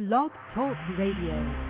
Blog Talk Radio.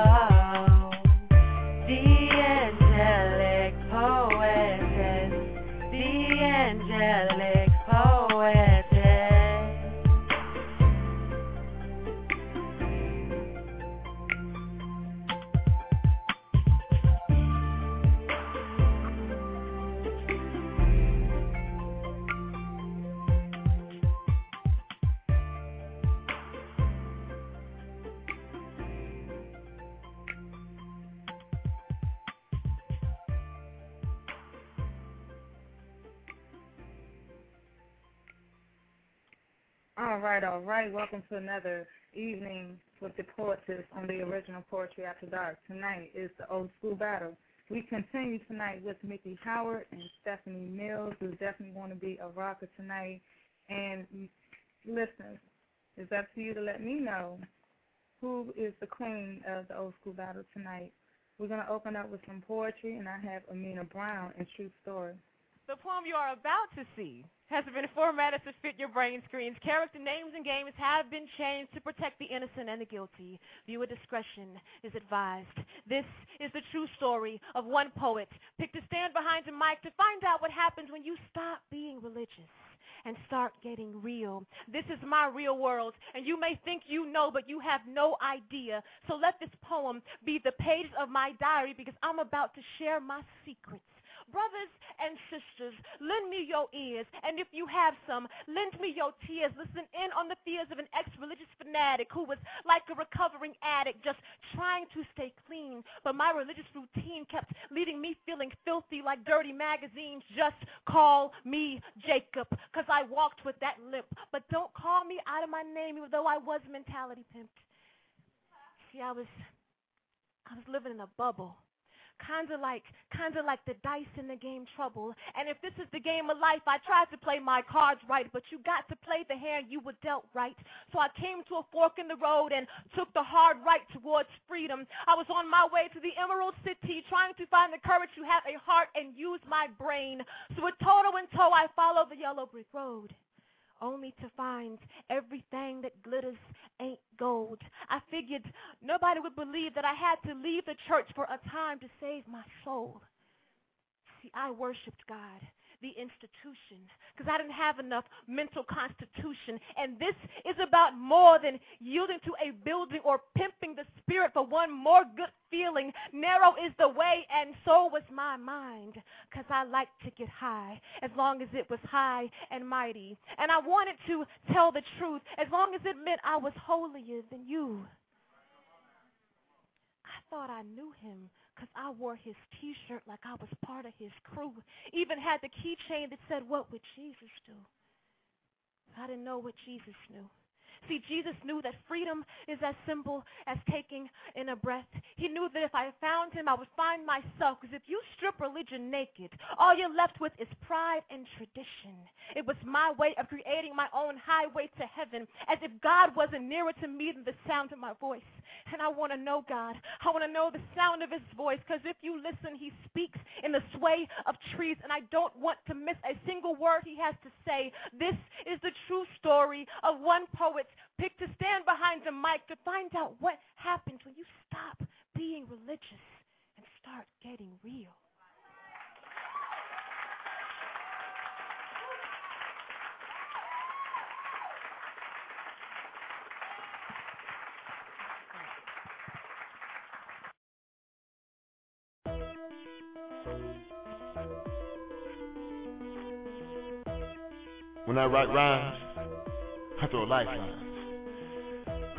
right, all right. Welcome to another evening with the poetess on the original Poetry After Dark. Tonight is the old school battle. We continue tonight with Miki Howard and Stephanie Mills, who definitely going to be a rocker tonight. And listeners, it's up to you to let me know who is the queen of the old school battle tonight. We're going to open up with some poetry, and I have Amina Brown and True Story. The poem you are about to see has been formatted to fit your brain screens. Character names and games have been changed to protect the innocent and the guilty. Viewer discretion is advised. This is the true story of one poet picked to stand behind a mic to find out what happens when you stop being religious and start getting real. This is my real world, and you may think you know, but you have no idea. So let this poem be the pages of my diary because I'm about to share my secrets. Brothers and sisters, lend me your ears, and if you have some, lend me your tears. Listen in on the fears of an ex religious fanatic who was like a recovering addict, just trying to stay clean. But my religious routine kept leaving me feeling filthy like dirty magazines. Just call me Jacob, because I walked with that limp. But don't call me out of my name, even though I was mentality pimped. See, I was, I was living in a bubble kinda like kinda like the dice in the game trouble. And if this is the game of life, I tried to play my cards right, but you got to play the hand you were dealt right. So I came to a fork in the road and took the hard right towards freedom. I was on my way to the Emerald City, trying to find the courage to have a heart and use my brain. So with Toto and toe, I followed the yellow brick road only to find everything that glitters ain't gold. I figured nobody would believe that I had to leave the church for a time to save my soul. See, I worshiped God, the institution, because I didn't have enough mental constitution. And this is about more than yielding to a building or pimping the spirit for one more good feeling. Narrow is the way, and so was my mind, because I liked to get high, as long as it was high and mighty. And I wanted to tell the truth, as long as it meant I was holier than you. I thought I knew him because I wore his t shirt like I was part of his crew. Even had the keychain that said, What would Jesus do? I didn't know what Jesus knew. See, Jesus knew that freedom is as simple as taking in a breath. He knew that if I found him, I would find myself. Because if you strip religion naked, all you're left with is pride and tradition. It was my way of creating my own highway to heaven, as if God wasn't nearer to me than the sound of my voice. And I want to know God. I want to know the sound of his voice, because if you listen, he speaks in the sway of trees, and I don't want to miss a single word he has to say. This is the true story of one poet picked to stand behind the mic to find out what happens when you stop being religious and start getting real. When I write rhymes, I throw lifelines.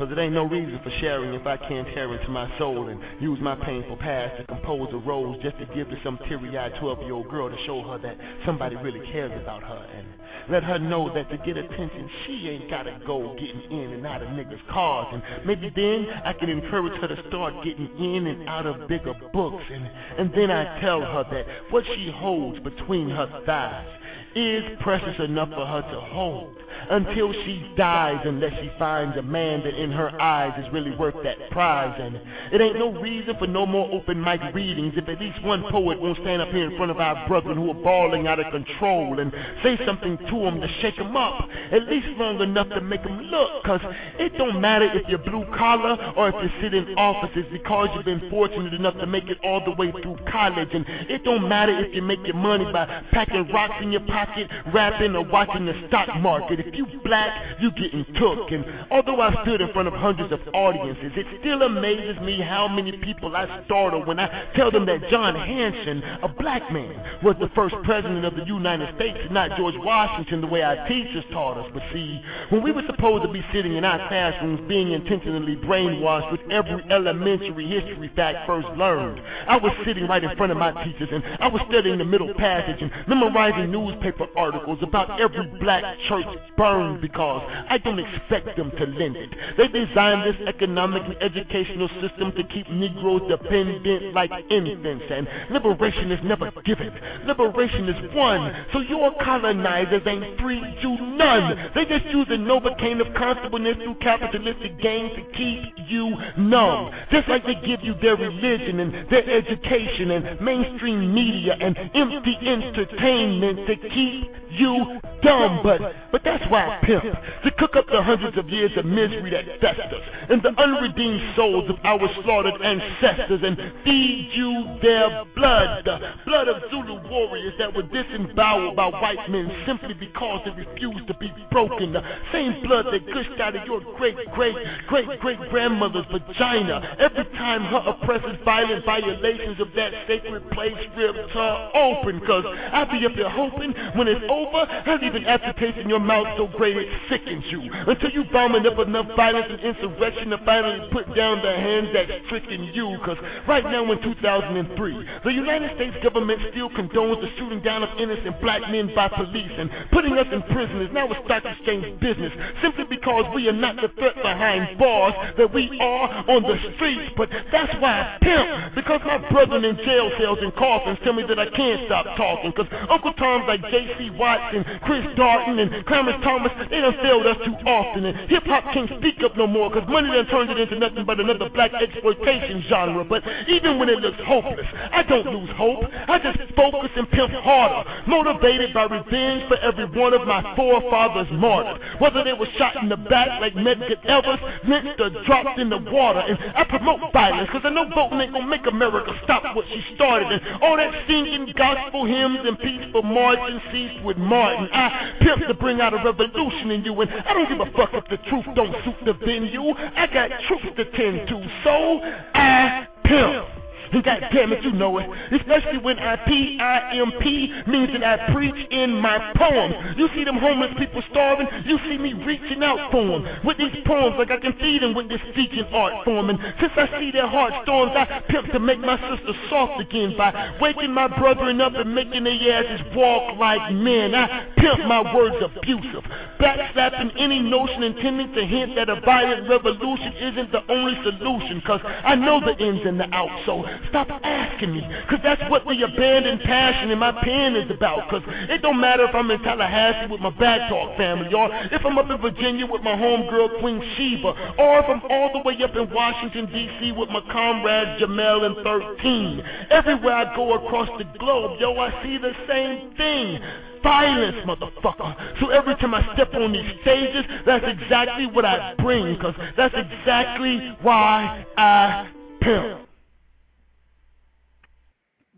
Cause it ain't no reason for sharing if I can't tear into my soul and use my painful past to compose a rose just to give to some teary-eyed 12-year-old girl to show her that somebody really cares about her and let her know that to get attention she ain't gotta go getting in and out of niggas' cars. And maybe then I can encourage her to start getting in and out of bigger books. And, and then I tell her that what she holds between her thighs is precious enough for her to hold until she dies unless she finds a man that in her eyes is really worth that prize. And it ain't no reason for no more open mic readings if at least one poet won't stand up here in front of our brethren who are bawling out of control and say something to them to shake them up at least long enough to make them look. Cause it don't matter if you're blue collar or if you sit in offices because you've been fortunate enough to make it all the way through college. And it don't matter if you make your money by packing rocks in your pocket rapping or watching the stock market. If you black, you getting took. And although I stood in front of hundreds of audiences, it still amazes me how many people I startle when I tell them that John Hanson, a black man, was the first president of the United States, not George Washington the way our teachers taught us. But see, when we were supposed to be sitting in our classrooms being intentionally brainwashed with every elementary history fact first learned, I was sitting right in front of my teachers and I was studying the middle passage and memorizing newspaper articles about every black church burned because I don't expect them to lend it. They designed this economic and educational system to keep Negroes dependent like infants, and liberation is never given. Liberation is won, so your colonizers ain't freed you none. They just use a novocaine of comfortableness through capitalistic gains to keep you numb. Just like they give you their religion and their education and mainstream media and empty entertainment to keep you dumb. But but that's to cook up the hundreds of years of misery that festers and the unredeemed souls of our slaughtered ancestors and feed you their blood, the blood of Zulu warriors that were disemboweled by white men simply because they refused to be broken. The same blood that gushed out of your great great great great grandmother's vagina every time her oppressors violent violations of that sacred place ripped her open. Cause I be up there hoping when it's over, I'll leave an aftertaste in your mouth so great it sickens you. Until you vomit up enough violence and insurrection to finally put down the hand that's tricking you. Cause right now in 2003, the United States government still condones the shooting down of innocent black men by police and putting us in prison is now a stock exchange business simply because we are not the threat behind bars that we are on the streets. But that's why I pimp, because my brethren in jail cells and coffins tell me that I can't stop talking. Cause Uncle Tom's like J.C. Watts and Chris Darden and Clarence Thomas, they done failed us too often. And hip hop can't speak up no more because money done turned it into nothing but another black exploitation genre. But even when it looks hopeless, I don't lose hope. I just focus and pimp harder, motivated by revenge for every one of my forefathers martyred. Whether they were shot in the back like Medgar Evers, lynched or dropped in the water. And I promote violence because I know voting ain't gonna make America stop what she started. And all that singing gospel hymns and peaceful marching ceased with Martin. I pimp to bring out a revolution in you, and I don't give a fuck if the truth don't suit the venue. I got truth to tend to, so I pimp. And goddamn it, you know it. Especially when I P-I-M-P means that I preach in my poems. You see them homeless people starving, you see me reaching out for them. With these poems, like I can feed them with this speaking art form. And since I see their heart storms, I pimp to make my sister soft again by waking my brethren up and making their asses walk like men. I pimp my words abusive, backslapping any notion intending to hint that a violent revolution isn't the only solution. Cause I know the ins and the outs, so stop asking me. Cause that's what the abandoned passion in my pen is about. Cause it don't matter if I'm in Tallahassee with my bad talk family, or if I'm up in Virginia with my homegirl Queen Sheba, or if I'm all the way up in Washington, D.C. with my comrades Jamel and 13. Everywhere I go across the globe, yo, I see the same thing violence, motherfucker. So every time I step on these stages, that's exactly what I bring, cause that's exactly why I pimp.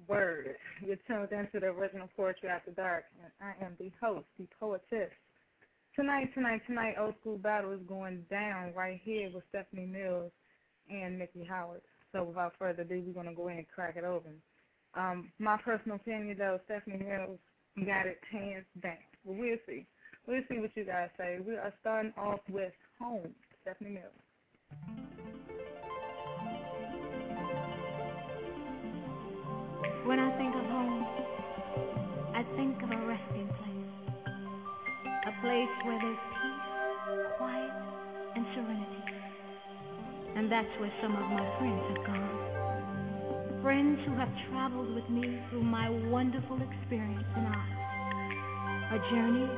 Word. You're tuned into the original Poetry After Dark, and I am the host, the poetess. Tonight, tonight, tonight, Old School Battle is going down right here with Stephanie Mills and Miki Howard. So without further ado, we're going to go ahead and crack it open. Um, my personal opinion, though, Stephanie Mills got it hands down. But we'll see. We'll see what you guys say. We are starting off with Home, Stephanie Mills. When I think of home, I think of a resting place. A place where there's peace, quiet, and serenity. And that's where some of my friends have gone. Friends who have traveled with me through my wonderful experience in art. A journey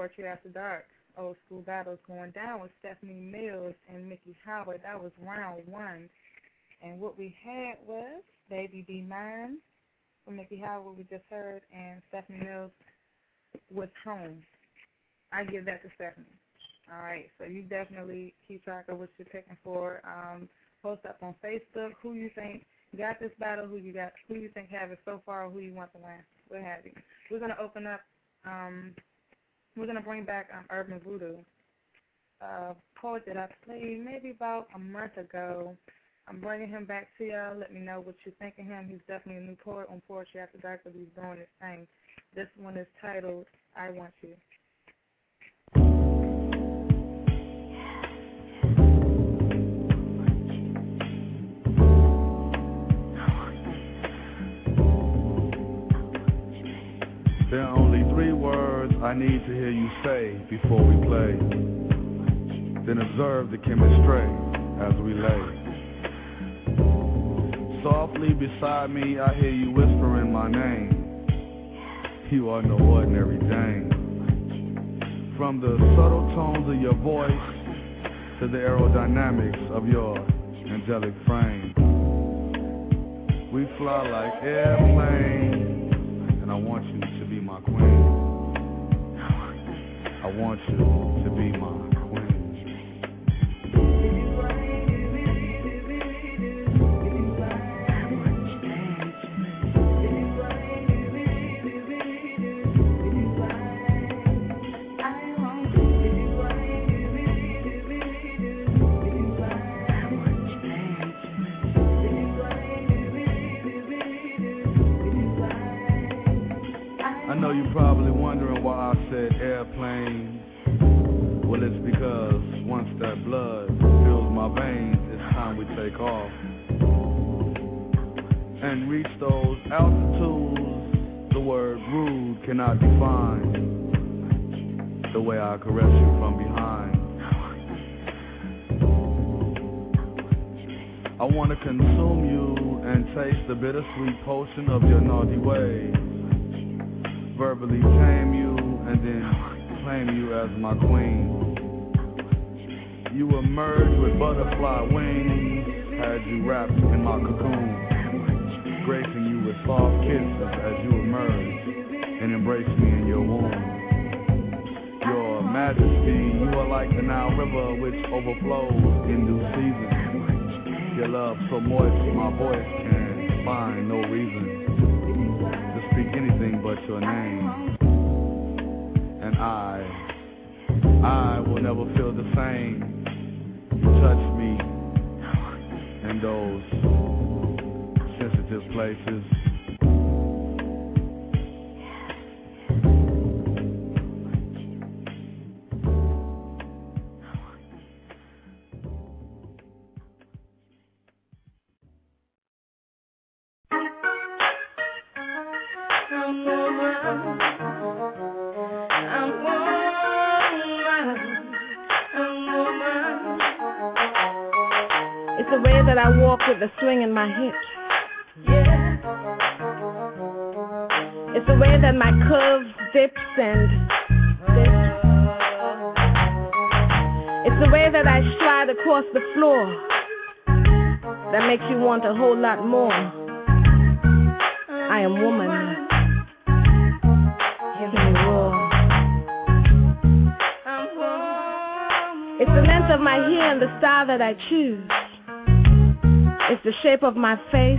Poetry After Dark. Old school battles going down with Stephanie Mills and Miki Howard. That was round one. And what we had was Baby Be Mine from Miki Howard, we just heard, and Stephanie Mills was Home. I give that to Stephanie. All right, so you definitely keep track of what you're picking for. Um, post up on Facebook who you think got this battle, who you got, who you think have it so far, who you want to win. What have you. We're gonna open up um, we're gonna bring back um, Urban Voodoo, a poet that I played maybe about a month ago. I'm bringing him back to y'all. Let me know what you think of him. He's definitely a new poet on Poetry After Dark, but he's doing his thing. This one is titled "I Want You." There are only three words I need to hear you say before we play. Then observe the chemistry as we lay. Softly beside me, I hear you whispering my name. You are no ordinary dame. From the subtle tones of your voice to the aerodynamics of your angelic frame. We fly like airplanes, and I want you to be my queen. I want you to be my probably wondering why I said airplane. Well, it's because once that blood fills my veins, it's time we take off and reach those altitudes the word rude cannot define. The way I caress you from behind. I wanna consume you and taste the bittersweet potion of your naughty ways verbally tame you and then claim you as my queen. You emerge with butterfly wings, had you wrapped in my cocoon, gracing you with soft kisses as you emerge and embrace me in your womb. Your majesty, you are like the Nile River which overflows in due season. Your love so moist, my voice can find no reason but your name. And I, I will never feel the same. Touch me in those sensitive places. My hips. Yeah. It's the way that my curves dips and dips. It's the way that I slide across the floor that makes you want a whole lot more. I am woman. It's the length of my hair and the style that I choose. It's the shape of my face.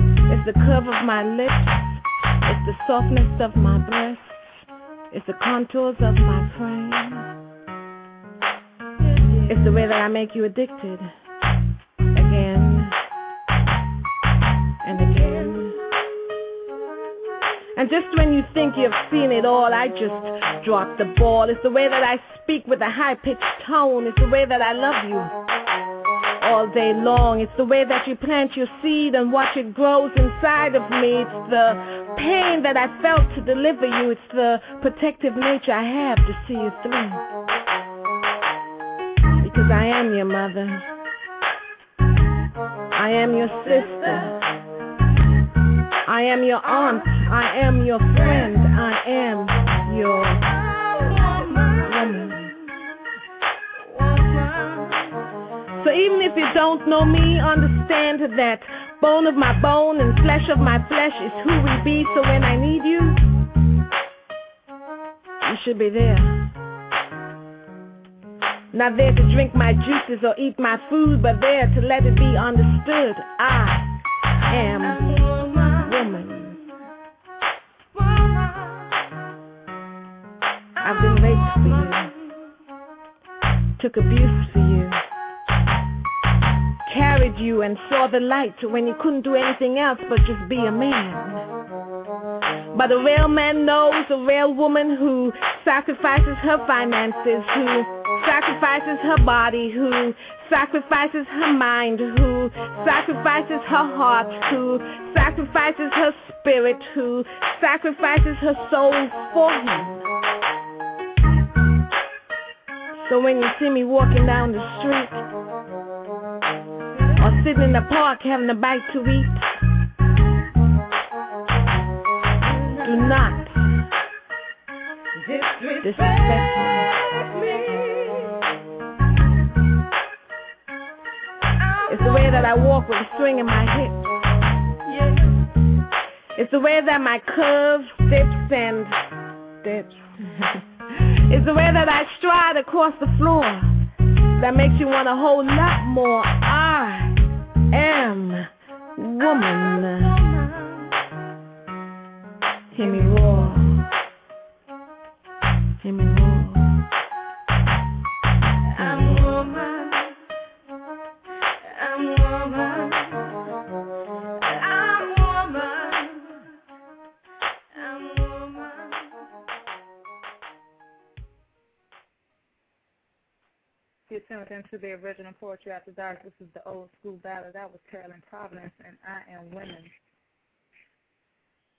It's the curve of my lips. It's the softness of my breasts. It's the contours of my frame. It's the way that I make you addicted. Again and again. And just when you think you've seen it all, I just drop the ball. It's the way that I speak with a high pitched tone. It's the way that I love you all day long. It's the way that you plant your seed and watch it grows inside of me. It's the pain that I felt to deliver you. It's the protective nature I have to see you through. Because I am your mother. I am your sister. I am your aunt. I am your friend. If you don't know me, understand that bone of my bone and flesh of my flesh is who we be. So when I need you, you should be there. Not there to drink my juices or eat my food, but there to let it be understood. I am woman. I've been raped for you, took abuse for you carried you and saw the light when you couldn't do anything else but just be a man. But a real man knows a real woman who sacrifices her finances, who sacrifices her body, who sacrifices her mind, who sacrifices her heart, who sacrifices her spirit, who sacrifices her soul for him. So when you see me walking down the street, sitting in the park having a bite to eat, do not disrespect me. It's the way that I walk with a string in my hip. It's the way that my curves, dips, and dips. it's the way that I stride across the floor that makes you want a whole lot more. Am woman. Hear me roar. The original Poetry After Dark. This is the old school ballad. That was Carolyn Providence, and I Am Women.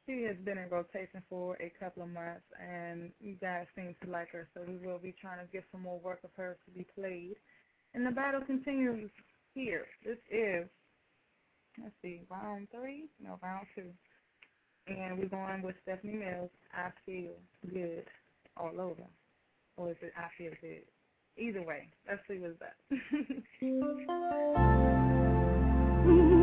She has been in rotation for a couple of months, and you guys seem to like her, so we will be trying to get some more work of hers to be played. And the battle continues here. This is, let's see, round three? No, round two. And we're going with Stephanie Mills, I Feel Good All Over. Or is it I Feel Good? Either way, let's see what's that.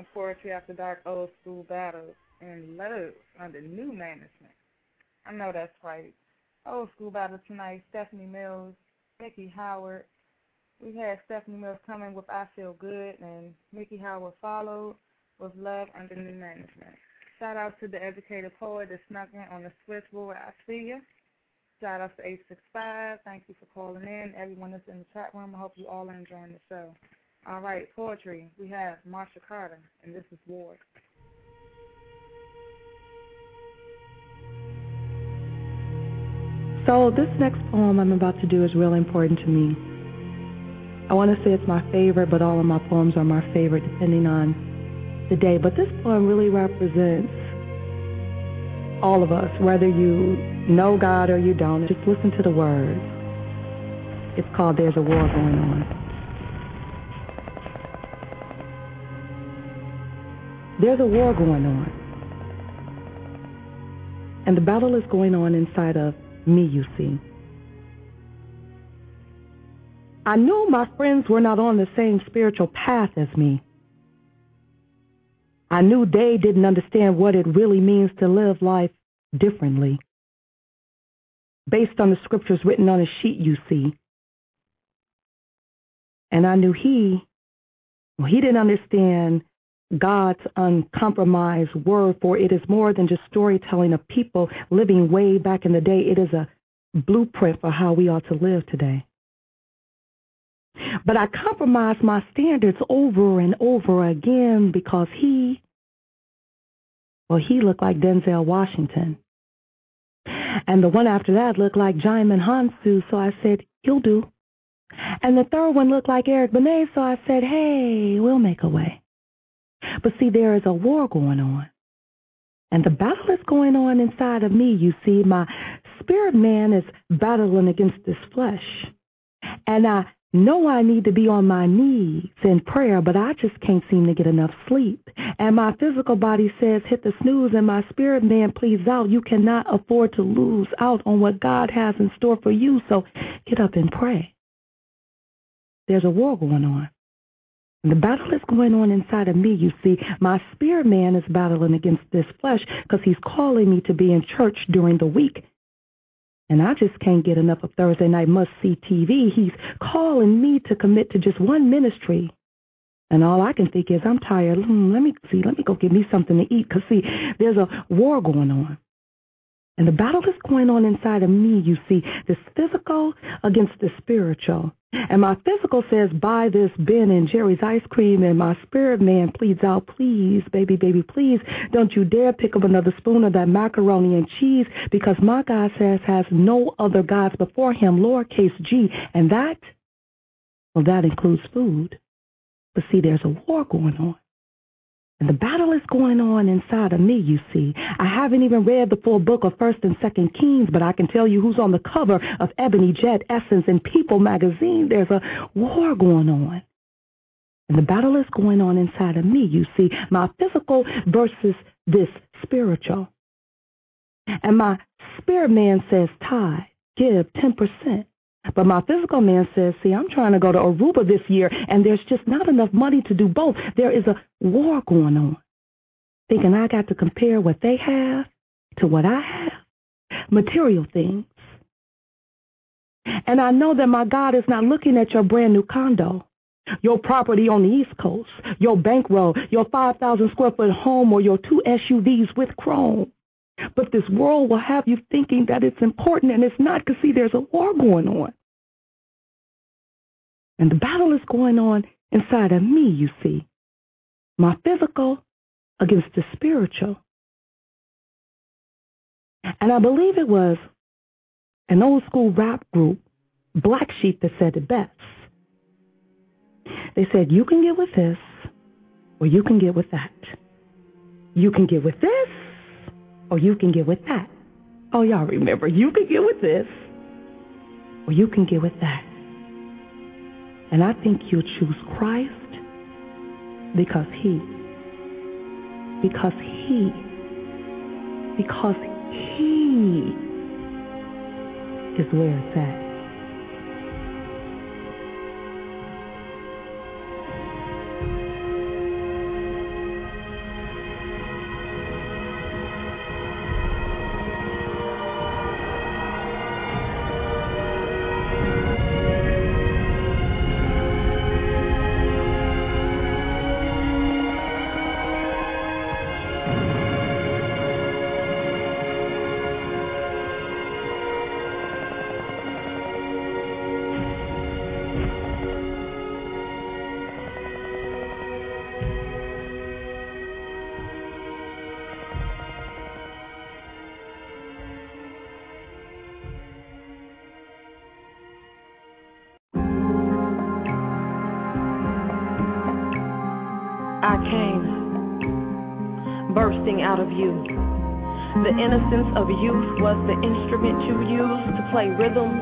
original Poetry After Dark Old School Battles in Love under new management. I know that's right. Old School Battle tonight, Stephanie Mills, Miki Howard. We had Stephanie Mills coming with I Feel Good, and Miki Howard followed with Love under new management. Shout out to the educated poet that snuck in on the switchboard. I see you. Shout out to 865. Thank you for calling in. Everyone that's in the chat room, I hope you all are enjoying the show. All right, poetry. We have Marsha Carter, and this is Ward. So, this next poem I'm about to do is really important to me. I want to say it's my favorite, but all of my poems are my favorite depending on the day. But this poem really represents all of us, whether you know God or you don't. Just listen to the words. It's called There's a War Going On. There's a war going on. And the battle is going on inside of me, you see. I knew my friends were not on the same spiritual path as me. I knew they didn't understand what it really means to live life differently. Based on the scriptures written on a sheet, you see. And I knew he, well, he didn't understand God's uncompromised word, for it is more than just storytelling of people living way back in the day. It is a blueprint for how we ought to live today. But I compromised my standards over and over again because he, well, he looked like Denzel Washington. And the one after that looked like Djimon Hounsou, so I said, he'll do. And the third one looked like Eric Benet, so I said, hey, we'll make a way. But see, there is a war going on. And the battle is going on inside of me. You see, my spirit man is battling against this flesh. And I know I need to be on my knees in prayer, but I just can't seem to get enough sleep. And my physical body says, hit the snooze, and my spirit man pleads out, you cannot afford to lose out on what God has in store for you. So get up and pray. There's a war going on. The battle is going on inside of me, you see. My spirit man is battling against this flesh because he's calling me to be in church during the week. And I just can't get enough of Thursday night must see TV. He's calling me to commit to just one ministry. And all I can think is, I'm tired. Hmm, let me see. Let me go get me something to eat. Because, see, there's a war going on. And the battle is going on inside of me, you see, this physical against the spiritual. And my physical says, buy this Ben and Jerry's ice cream. And my spirit man pleads out, please, baby, baby, please, don't you dare pick up another spoon of that macaroni and cheese because my God says has no other gods before him, lowercase g. And that, well, that includes food. But see, there's a war going on. And the battle is going on inside of me, you see. I haven't even read the full book of 1st and 2nd Kings, but I can tell you who's on the cover of Ebony Jet, Essence, and People magazine. There's a war going on. And the battle is going on inside of me, you see. My physical versus this spiritual. And my spirit man says, tithe, give 10%. But my physical man says, see, I'm trying to go to Aruba this year, and there's just not enough money to do both. There is a war going on. Thinking I got to compare what they have to what I have. Material things. And I know that my God is not looking at your brand new condo, your property on the East Coast, your bankroll, your 5,000 square foot home, or your two SUVs with chrome. But this world will have you thinking that it's important, and it's not because, see, there's a war going on. And the battle is going on inside of me, you see. My physical against the spiritual. And I believe it was an old school rap group, Black Sheep, that said it best. They said, You can get with this, or you can get with that. You can get with this, or you can get with that. Oh, y'all remember, you can get with this, or you can get with that. And I think you'll choose Christ because He, because He, because He is where it's at. Of you. The innocence of youth was the instrument you used to play rhythms,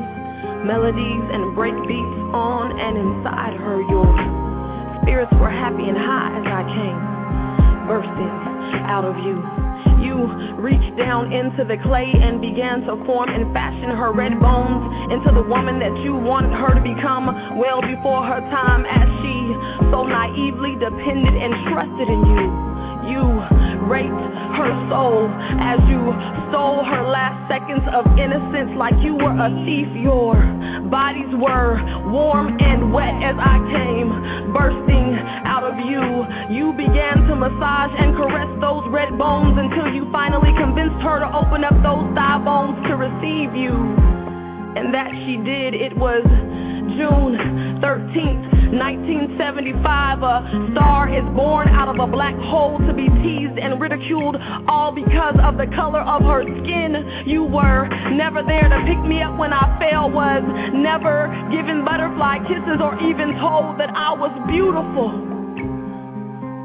melodies, and break beats on and inside her. Your spirits were happy and high as I came, bursting out of you. You reached down into the clay and began to form and fashion her red bones into the woman that you wanted her to become well before her time as she so naively depended and trusted in you. You raped her soul as you stole her last seconds of innocence like you were a thief. Your bodies were warm and wet as I came bursting out of you. You began to massage and caress those red bones until you finally convinced her to open up those thigh bones to receive you. And that she did. It was June 13th. 1975, a star is born out of a black hole to be teased and ridiculed, all because of the color of her skin. You were never there to pick me up when I fell, was never given butterfly kisses or even told that I was beautiful.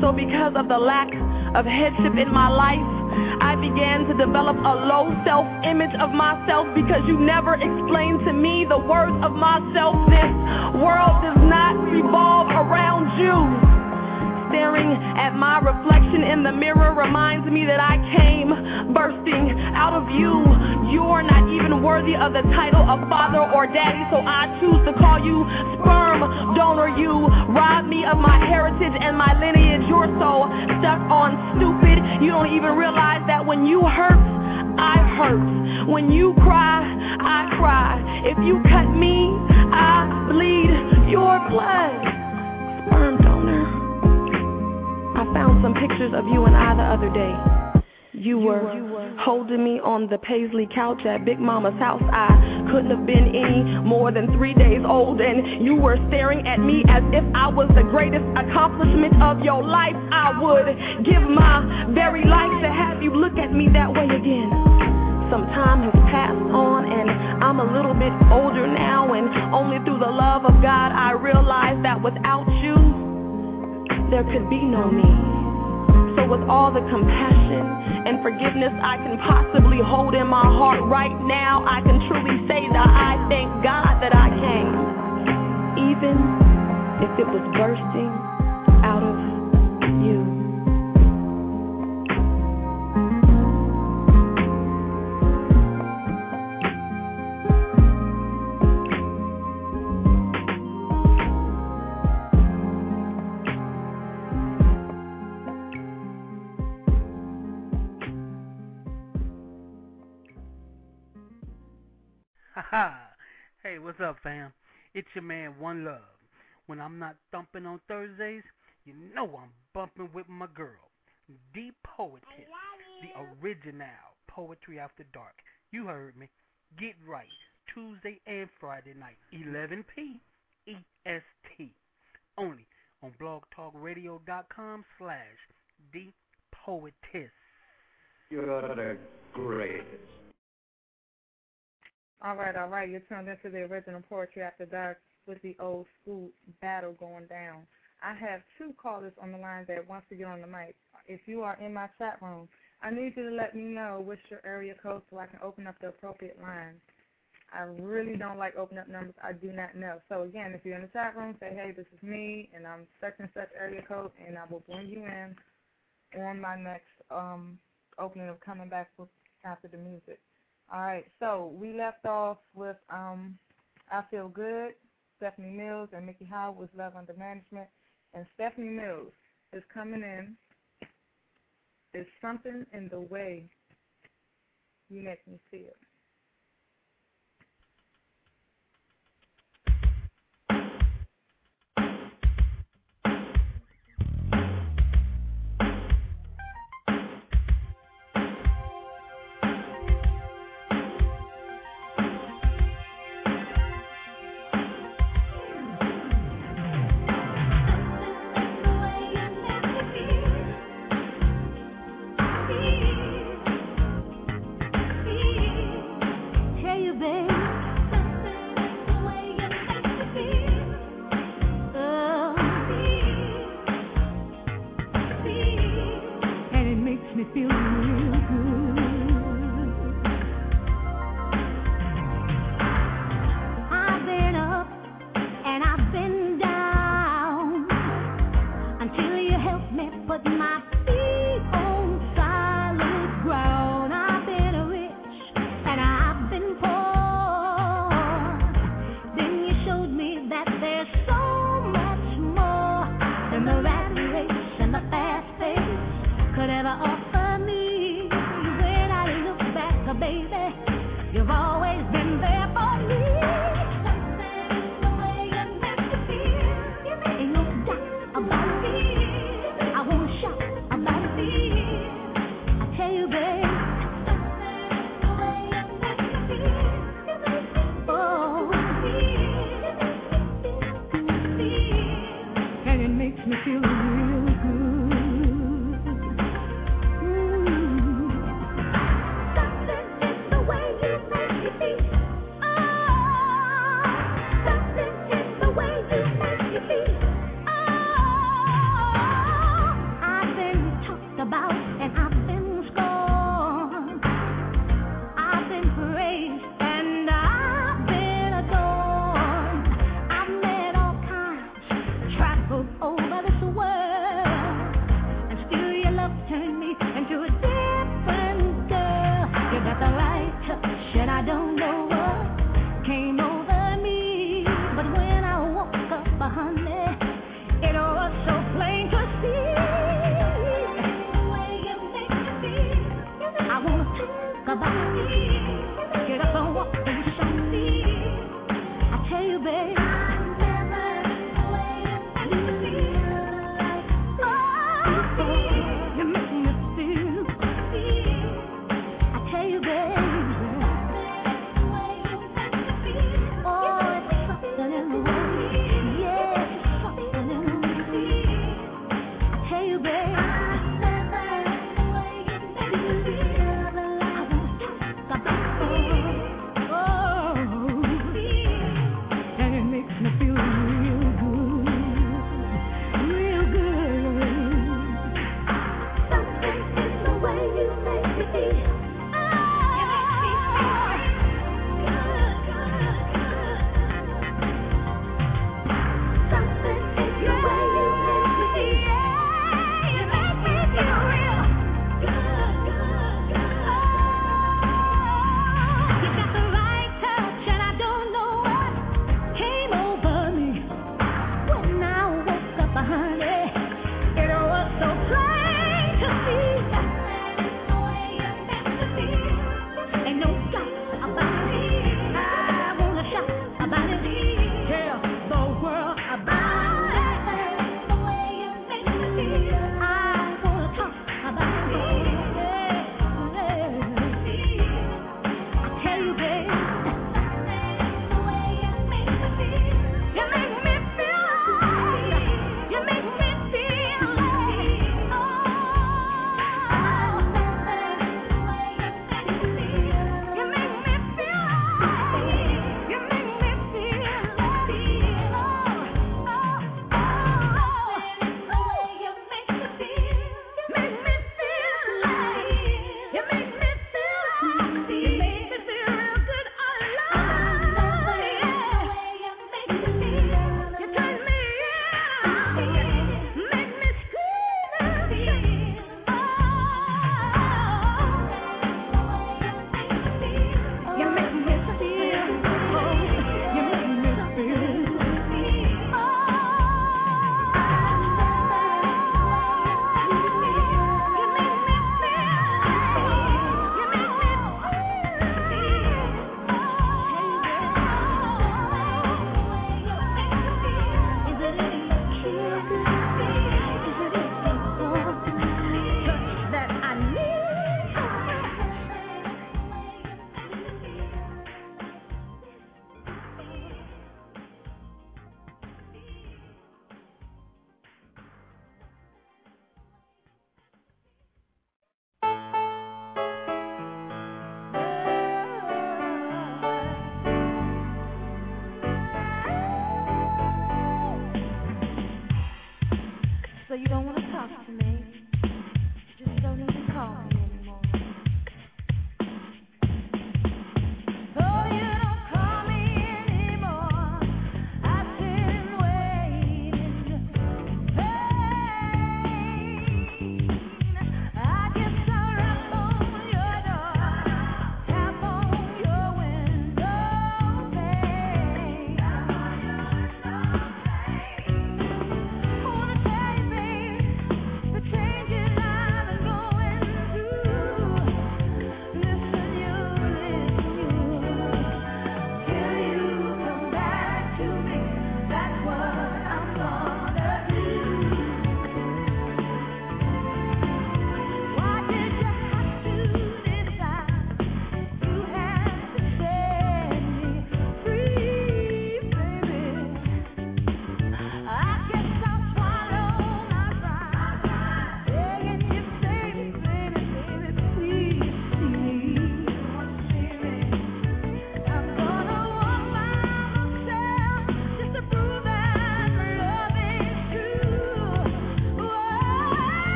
So, because of the lack of headship in my life, I began to develop a low self image of myself because you never explained to me the worth of myself. This world does not revolve around you. Staring at my reflection in the mirror reminds me that I came bursting out of you. You're not even worthy of the title of father or daddy, so I choose to call you sperm donor. You rob me of my heritage and my lineage. You're so stuck on stupid, you don't even realize that when you hurt, I hurt. When you cry, I cry. If you cut me, I bleed your blood. Found some pictures of you and I the other day. You were holding me on the Paisley couch at Big Mama's house. I couldn't have been any more than three days old, and you were staring at me as if I was the greatest accomplishment of your life. I would give my very life to have you look at me that way again. Some time has passed on, and I'm a little bit older now, and only through the love of God I realize that without you, there could be no me. So, with all the compassion and forgiveness I can possibly hold in my heart right now, I can truly say that I thank God that I came. Even if it was bursting out of It's your man, One Love. When I'm not thumping on Thursdays, you know I'm bumping with my girl, Deep Poetess, the original Poetry After Dark. You heard me. Get right. Tuesday and Friday night, 11 p. EST. Only on blogtalkradio.com slash Deep Poetess. You're the greatest. All right, all right. You're tuned into the original Poetry After Dark with the old school battle going down. I have two callers on the line that wants to get on the mic. If you are in my chat room, I need you to let me know what's your area code so I can open up the appropriate line. I really don't like opening up numbers I do not know. So again, if you're in the chat room, say, hey, this is me, and I'm such and such area code, and I will bring you in on my next um, opening of coming back after the music. All right, so we left off with um, I Feel Good, Stephanie Mills, and Miki Howard was Love Under Management. And Stephanie Mills is coming in. There's something in the way you make me feel.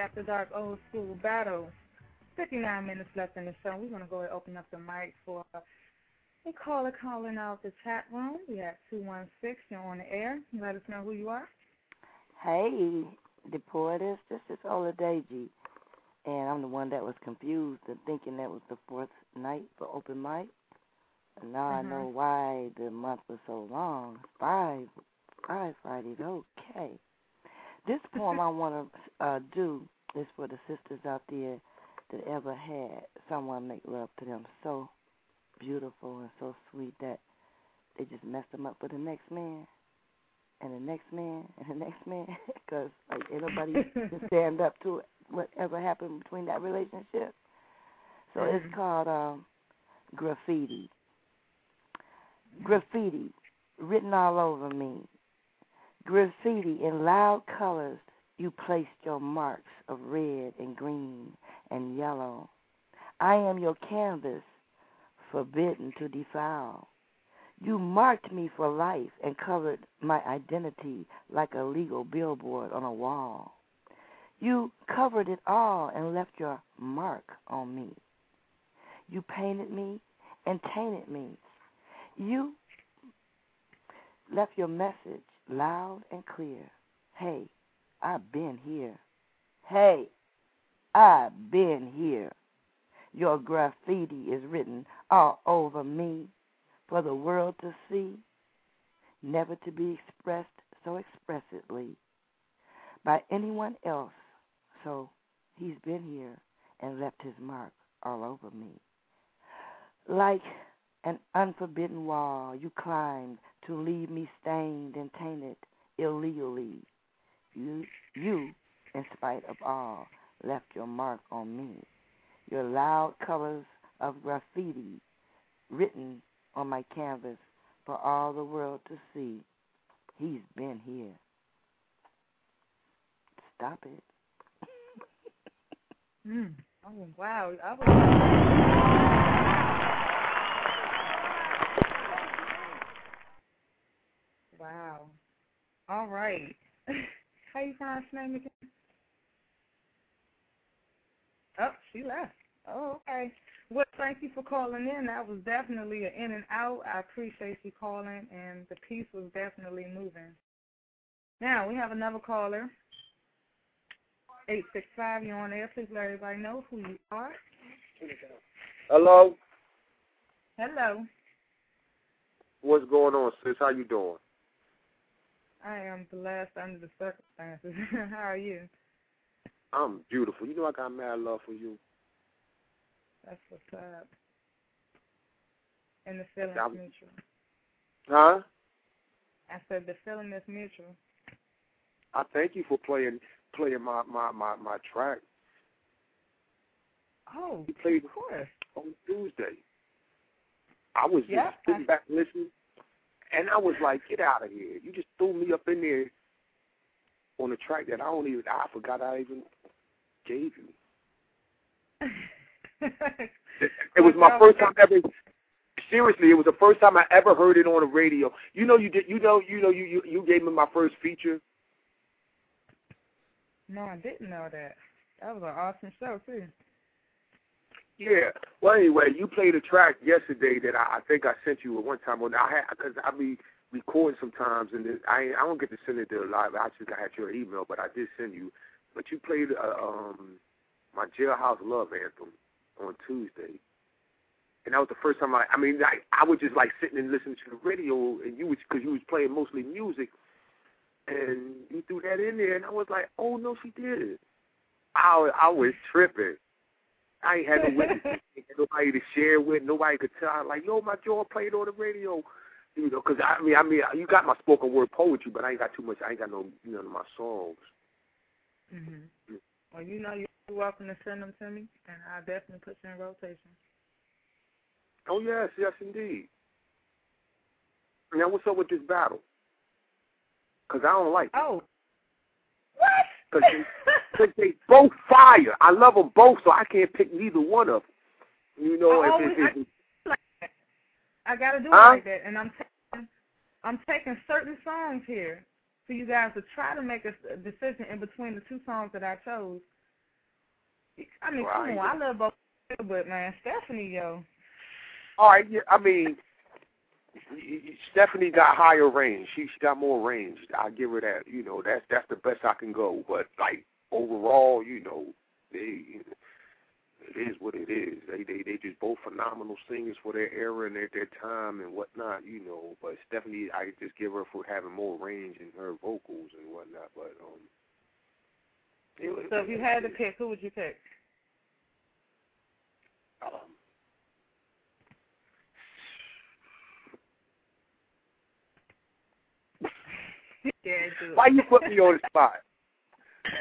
After Dark Old School Battle. 59 minutes left in the show. We're going to go ahead and open up the mic for a caller calling out the chat room. We have 216. You're on the air. Let us know who you are. Hey, the poetess. This is Oladeji, and I'm the one that was confused and thinking that was the fourth night for open mic. And now I uh-huh. know why the month was so long. Five, five Fridays. Okay. This poem I want to uh, do is for the sisters out there that ever had someone make love to them so beautiful and so sweet that they just messed them up for the next man and the next man and the next man because like anybody can stand up to it, whatever happened between that relationship. So it's called um, graffiti. Graffiti written all over me. Graffiti in loud colors. You placed your marks of red and green and yellow. I am your canvas, forbidden to defile. You marked me for life and covered my identity like a legal billboard on a wall. You covered it all and left your mark on me. You painted me and tainted me. You left your message loud and clear. Hey, I've been here. Hey, I've been here. Your graffiti is written all over me for the world to see, never to be expressed so expressively by anyone else. So he's been here and left his mark all over me. Like an unforbidden wall you climbed to leave me stained and tainted illegally. You, you, in spite of all, left your mark on me. Your loud colors of graffiti written on my canvas for all the world to see. He's been here. Stop it. Mm. Oh wow! I was. Wow. All right. How you pronounce your name again? Oh, she left. Oh, okay. Well, thank you for calling in. That was definitely an in and out. I appreciate you calling, and the piece was definitely moving. Now we have another caller. Eight six five. You're on air. Please let everybody know who you are. Hello. Hello. What's going on, sis? How you doing? I am blessed under the circumstances. How are you? I'm beautiful. You know I got mad love for you. That's what's up. And the feeling is mutual. Huh? I said the feeling is mutual. I thank you for playing playing my my my, my track. Oh, You played of course. on Tuesday. I was just sitting back listening, and I was like, "Get out of here! You just threw me up in there on a track that I don't even I forgot I even gave you." It was my first time ever. Seriously, it was the first time I ever heard it on the radio. You know, you did. You know, you know, you you, you gave me my first feature. No, I didn't know that. That was an awesome show too. Yeah. Well, anyway, you played a track yesterday that I, I think I sent you at one time. When I had because I be recording sometimes, and I I don't get to send it to the live. I just got your email, but I did send you. But you played uh, um my Jailhouse Love anthem on Tuesday, and that was the first time I. I mean, I I was just like sitting and listening to the radio, and you was because you was playing mostly music, and you threw that in there, and I was like, oh no, she did. I I was tripping. I ain't had no witness, nobody to share with, nobody could tell. I Like, yo, my jaw played on the radio, you know. Because I mean, I mean, you got my spoken word poetry, but I ain't got too much. I ain't got no none of my songs. Mhm. Well, you know you're welcome to send them to me, and I'll definitely put you in rotation. Oh yes, yes indeed. Now what's up with this battle? Because I don't like it. Oh. Because they, 'cause they both fire. I love them both, so I can't pick neither one of them. You know, I always- if, if, Like that. I got to do it Huh? like that, and I'm taking I'm taking certain songs here for you guys to try to make a decision in between the two songs that I chose. I mean, come on, I love both, but man, Stephanie, yo, all right, yeah, I mean, Stephanie got higher range. She, she got more range. I give her that. You know, that's that's the best I can go. But like overall, you know, they it is what it is. They they they just both phenomenal singers for their era and their their time and whatnot. You know, but Stephanie, I just give her for having more range in her vocals and whatnot. But um, it, so if you had to pick, who would you pick? um, Yeah, why you put me on the spot?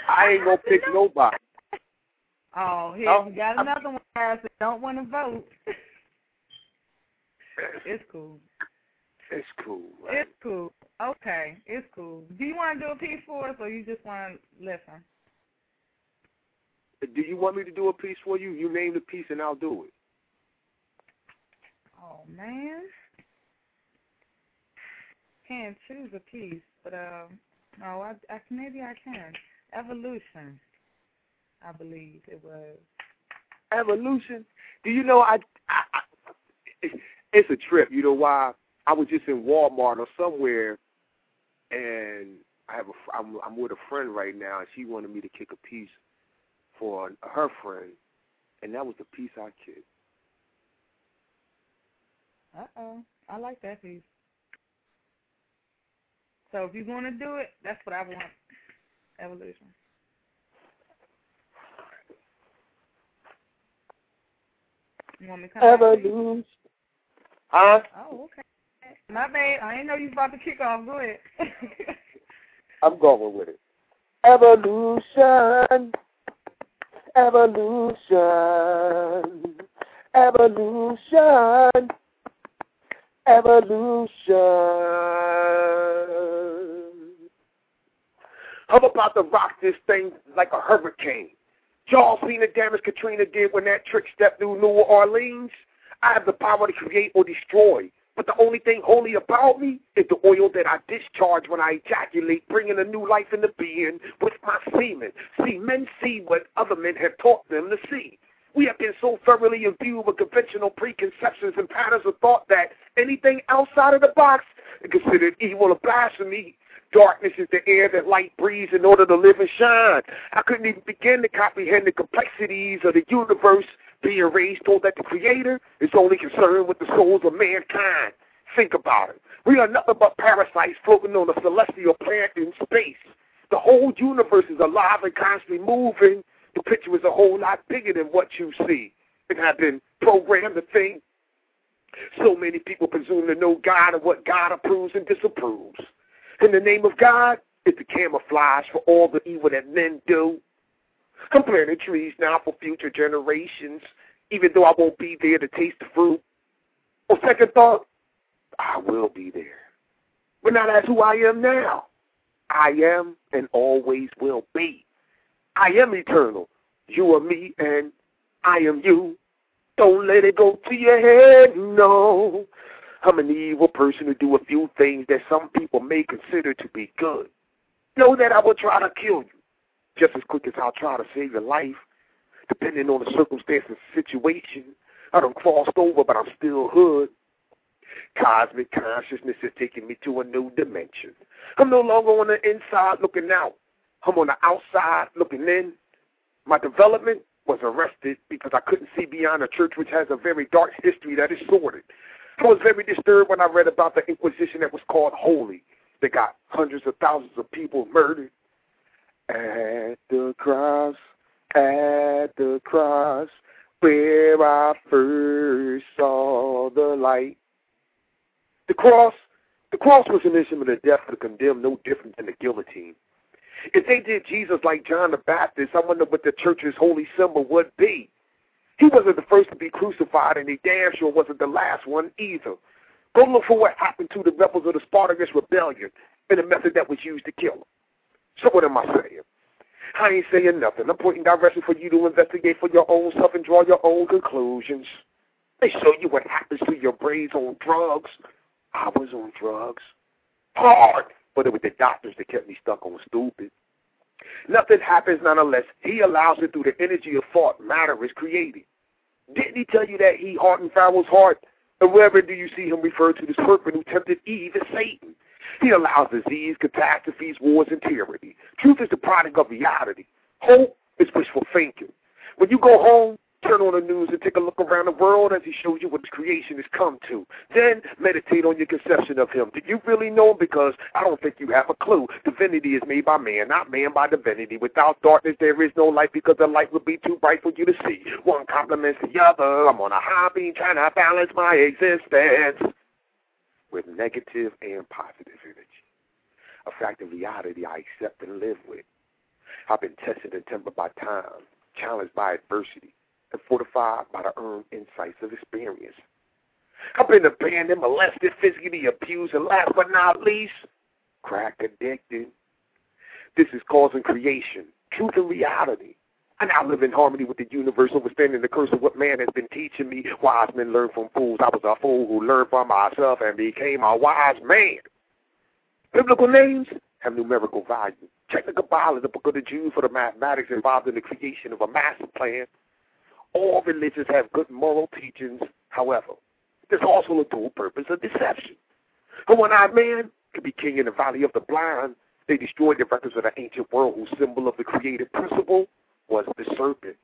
I ain't gonna pick nobody. Oh, here Oh, got another one, that don't want to vote. it's cool. It's cool. Right? It's cool. Okay, it's cool. Do you want to do a piece for us, or you just want to listen? Do you want me to do a piece for you? You name the piece and I'll do it. Oh man, can't choose a piece, but um, no, I, I maybe I can. Evolution. I believe it was. Evolution. Do you know I, I, I it's a trip. You know why? I was just in Walmart or somewhere, and I have a I'm I'm with a friend right now, and she wanted me to kick a piece for her friend, and that was the piece I kicked. Uh oh, I like that piece. So if you're gonna do it, that's what I want. Evolution. You want me to come Evolution. Huh? Oh, okay. My bad. I didn't know you was about to kick off. Go ahead. I'm going with it. Evolution. Evolution. Evolution. Evolution. I'm about to rock this thing like a hurricane. Y'all seen the damage Katrina did when that trick stepped through New Orleans? I have the power to create or destroy. But the only thing holy about me is the oil that I discharge when I ejaculate, bringing a new life into being with my semen. See, men see what other men have taught them to see. We have been so thoroughly imbued with conventional preconceptions and patterns of thought that anything outside of the box is considered evil or blasphemy. Darkness is the air that light breathes in order to live and shine. I couldn't even begin to comprehend the complexities of the universe being raised told that the Creator is only concerned with the souls of mankind. Think about it. We are nothing but parasites floating on a celestial planet in space. The whole universe is alive and constantly moving. The picture is a whole lot bigger than what you see. And have been programmed to think. So many people presume to know God and what God approves and disapproves. In the name of God, it's a camouflage for all the evil that men do. I'm planting trees now for future generations, even though I won't be there to taste the fruit. On second thought, I will be there. But now that's who I am now. I am and always will be. I am eternal. You are me and I am you. Don't let it go to your head, no. I'm an evil person who do a few things that some people may consider to be good. Know that I will try to kill you just as quick as I'll try to save your life, depending on the circumstance and situation. I done crossed over, but I'm still hood. Cosmic consciousness is taking me to a new dimension. I'm no longer on the inside looking out. I'm on the outside looking in. My development was arrested because I couldn't see beyond a church which has a very dark history that is sordid. I was very disturbed when I read about the Inquisition that was called holy. They got hundreds of thousands of people murdered. At the cross, at the cross, where I first saw the light. The cross, the cross was an instrument of death for the condemned, no different than the guillotine. If they did Jesus like John the Baptist, I wonder what the church's holy symbol would be. He wasn't the first to be crucified, and he damn sure wasn't the last one either. Go look for what happened to the rebels of the Spartacus rebellion and the method that was used to kill them. So what am I saying? I ain't saying nothing. I'm pointing directly for you to investigate for your own self and draw your own conclusions. They show you what happens to your brains on drugs. I was on drugs. Hard. But it was the doctors that kept me stuck on stupid. Nothing happens not unless he allows it through the energy of thought matter is created. Didn't he tell you that he hardened Pharaoh's heart? And wherever do you see him refer to the serpent who tempted Eve as Satan? He allows disease, catastrophes, wars, and tyranny. Truth is the product of reality. Hope is wishful thinking. When you go home, turn on the news and take a look around the world as he shows you what his creation has come to. Then meditate on your conception of him. Did you really know him? Because I don't think you have a clue. Divinity is made by man, not man by divinity. Without darkness, there is no light because the light would be too bright for you to see. One complements the other. I'm on a beam trying to balance my existence with negative and positive energy. A fact of reality I accept and live with. I've been tested and tempered by time, challenged by adversity, and fortified by the earned insights of experience. I've been abandoned, molested, physically abused, and last but not least, crack addicted. This is causing creation, truth and reality. I now live in harmony with the universe, understanding the curse of what man has been teaching me. Wise men learn from fools. I was a fool who learned from myself and became a wise man. Biblical names have numerical value. Check the Kabbalah, the book of the Jews for the mathematics involved in the creation of a master plan. All religions have good moral teachings. However, there's also a dual purpose of deception. A one-eyed man could be king in the valley of the blind. They destroyed the records of the ancient world whose symbol of the creative principle was the serpent.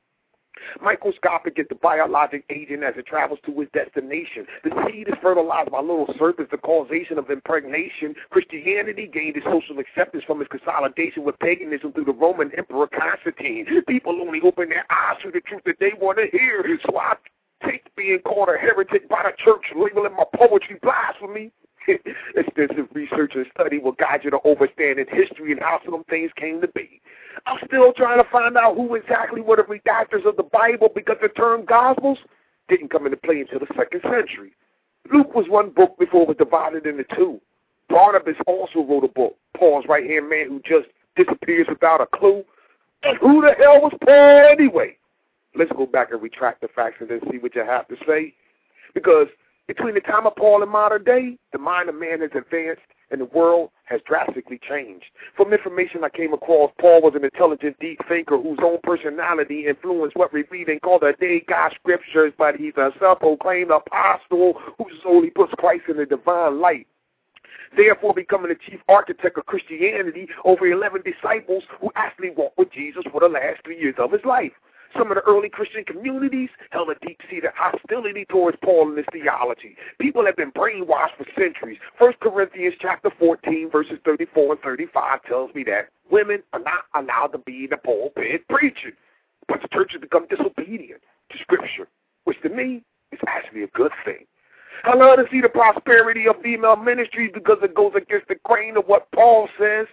Microscopic is the biologic agent as it travels to its destination. The seed is fertilized by little serpents, the causation of impregnation. Christianity gained its social acceptance from its consolidation with paganism through the Roman Emperor Constantine. People only open their eyes to the truth that they want to hear. So I take being called a heretic by the church, labeling my poetry blasphemy. Extensive research and study will guide you to understanding history and how some things came to be. I'm still trying to find out who exactly were the redactors of the Bible because the term Gospels didn't come into play until the second century. Luke was one book before it was divided into two. Barnabas also wrote a book, Paul's right hand man who just disappears without a clue. And who the hell was Paul anyway? Let's go back and retract the facts and then see what you have to say. Because between the time of Paul and modern day, the mind of man has advanced and the world has drastically changed. From information I came across, Paul was an intelligent, deep thinker whose own personality influenced what we read and call the day God scriptures, but he's a self-proclaimed apostle who solely puts Christ in the divine light. Therefore, becoming the chief architect of Christianity over 11 disciples who actually walked with Jesus for the last three years of his life. Some of the early Christian communities held a deep-seated hostility towards Paul and his theology. People have been brainwashed for centuries. First Corinthians chapter 14, verses 34 and 35 tells me that women are not allowed to be in the pulpit preaching. But the church has become disobedient to Scripture, which to me is actually a good thing. I love to see the prosperity of female ministries because it goes against the grain of what Paul says.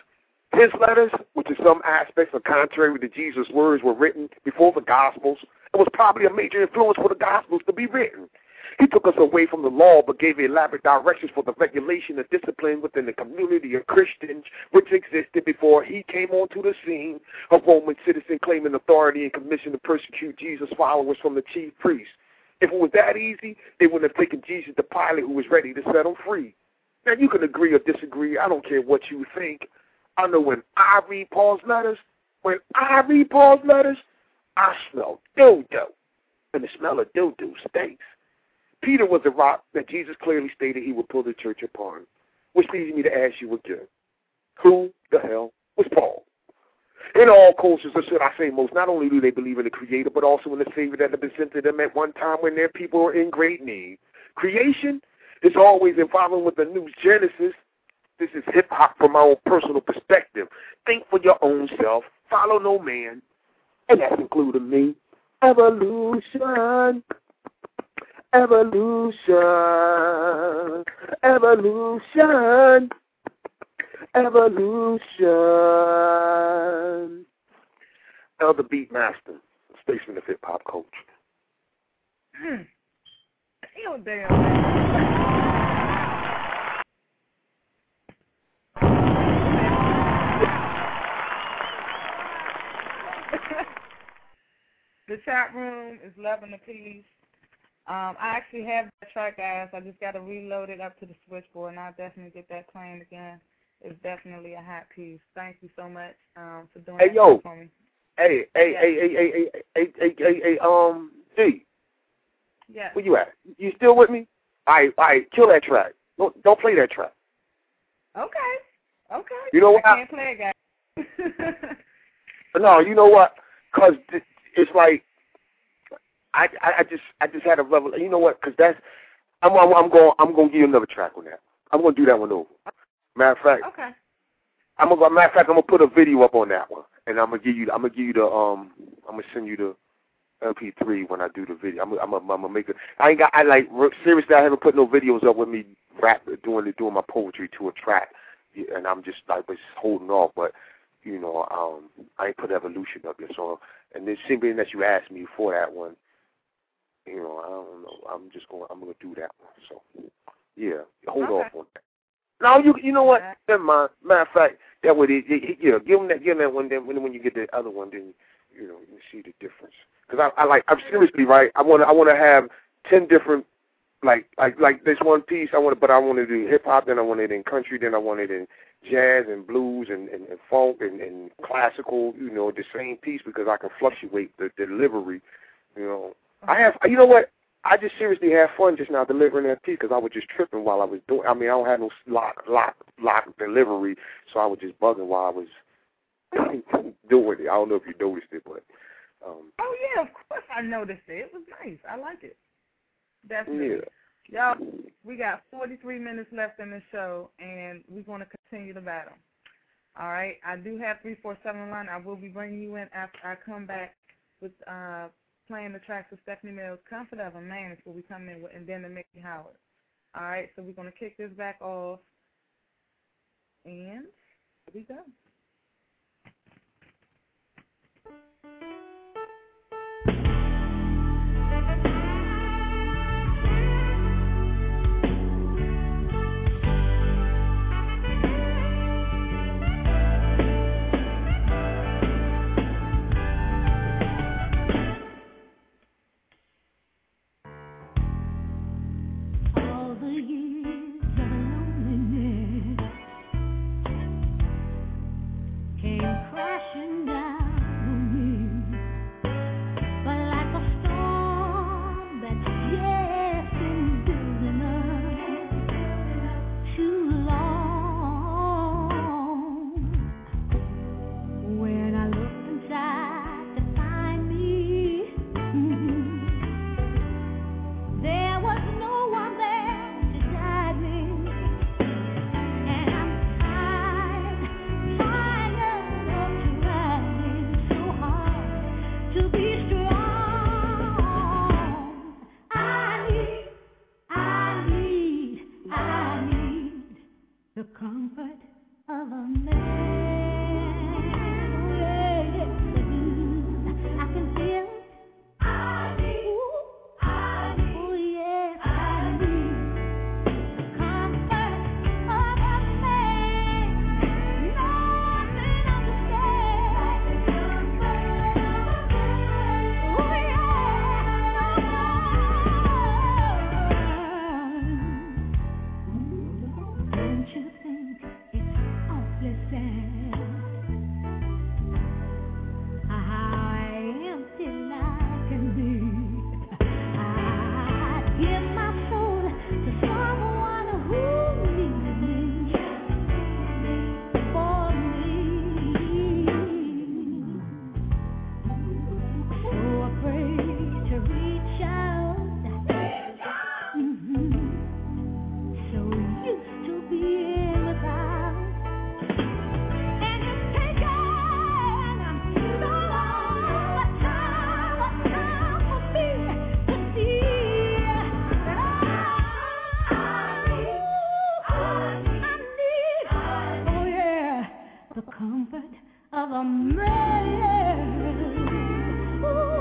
His letters, which in some aspects are contrary to Jesus' words, were written before the Gospels and was probably a major influence for the Gospels to be written. He took us away from the law but gave elaborate directions for the regulation of discipline within the community of Christians which existed before he came onto the scene, a Roman citizen claiming authority and commission to persecute Jesus' followers from the chief priests. If it was that easy, they wouldn't have taken Jesus to Pilate who was ready to set him free. Now, you can agree or disagree. I don't care what you think. I know when I read Paul's letters, when I read Paul's letters, I smell doo-doo. And the smell of doo-doo stinks. Peter was a rock that Jesus clearly stated he would pull the church upon, which leads me to ask you again, who the hell was Paul? In all cultures, or should I say most, not only do they believe in the Creator, but also in the Savior that had been sent to them at one time when their people were in great need. Creation is always in following with the new Genesis. This is hip hop from my own personal perspective. Think for your own self. Follow no man, and that's including me. Evolution. Evolution. Evolution. Evolution. Elder Beatmaster, Spaceman of Hip Hop Coach. Hmm. You damn The chat room is loving the piece. Um, I actually have that track, guys. I just got to reload it up to the switchboard, and I'll definitely get that playing again. It's definitely a hot piece. Thank you so much um, for doing hey, that yo. for me. Hey, hey, yeah. hey, hey, hey, hey, hey, hey, hey, um, G. Yeah. Where you at? You still with me? All right, all right. Kill that track. Don't don't play that track. Okay. Okay. You know what? I can't play it, guys. no, you know what? Cause th- it's like I, I, I just, I just had a level. You know what? Cause that's, I'm, I'm, I'm going, I'm going to give you another track on that. I'm going to do that one over. Matter of fact, okay. I'm gonna, matter of fact, I'm gonna put a video up on that one, and I'm gonna give you, I'm gonna give you the, um, I'm gonna send you the MP3 when I do the video. I'm, I'm, I'm, I'm gonna make it. I ain't got, I like seriously, I haven't put no videos up with me rap doing doing my poetry to a track, and I'm just like just holding off. But you know, um, I ain't put evolution up yet. So, and then simply that you asked me for that one, you know, I don't know. I'm just going, I'm gonna do that one. So, yeah, hold Okay. off on that. No, you you know what? Never mind. Matter of fact, that would it, it, yeah, give them that, give them that one. Then when when you get the other one, then you know you see the difference. Because I, I like I'm seriously right. I want I want to have ten different like like like this one piece I want, but I wanted to do hip hop, then I wanted it in country, then I wanted it in jazz and blues and, and, and funk and, and classical. You know, the same piece because I can fluctuate the, the delivery. You know, I have. You know what? I just seriously had fun just now delivering that piece because I was just tripping while I was doing. I mean, I don't have no lock lock lock delivery, so I was just bugging while I was doing it. I don't know if you noticed it, but. Um, oh yeah, of course I noticed it. It was nice. I like it. Definitely. Yeah. Y'all, we got 43 minutes left in the show, and we're going to continue the battle. All right. I do have 347 line. I will be bringing you in after I come back with uh, playing the tracks of Stephanie Mills. Comfort of a Man is what we come in with, and then the Miki Howard. All right. So we're going to kick this back off, and here we go. Of a man. Ooh,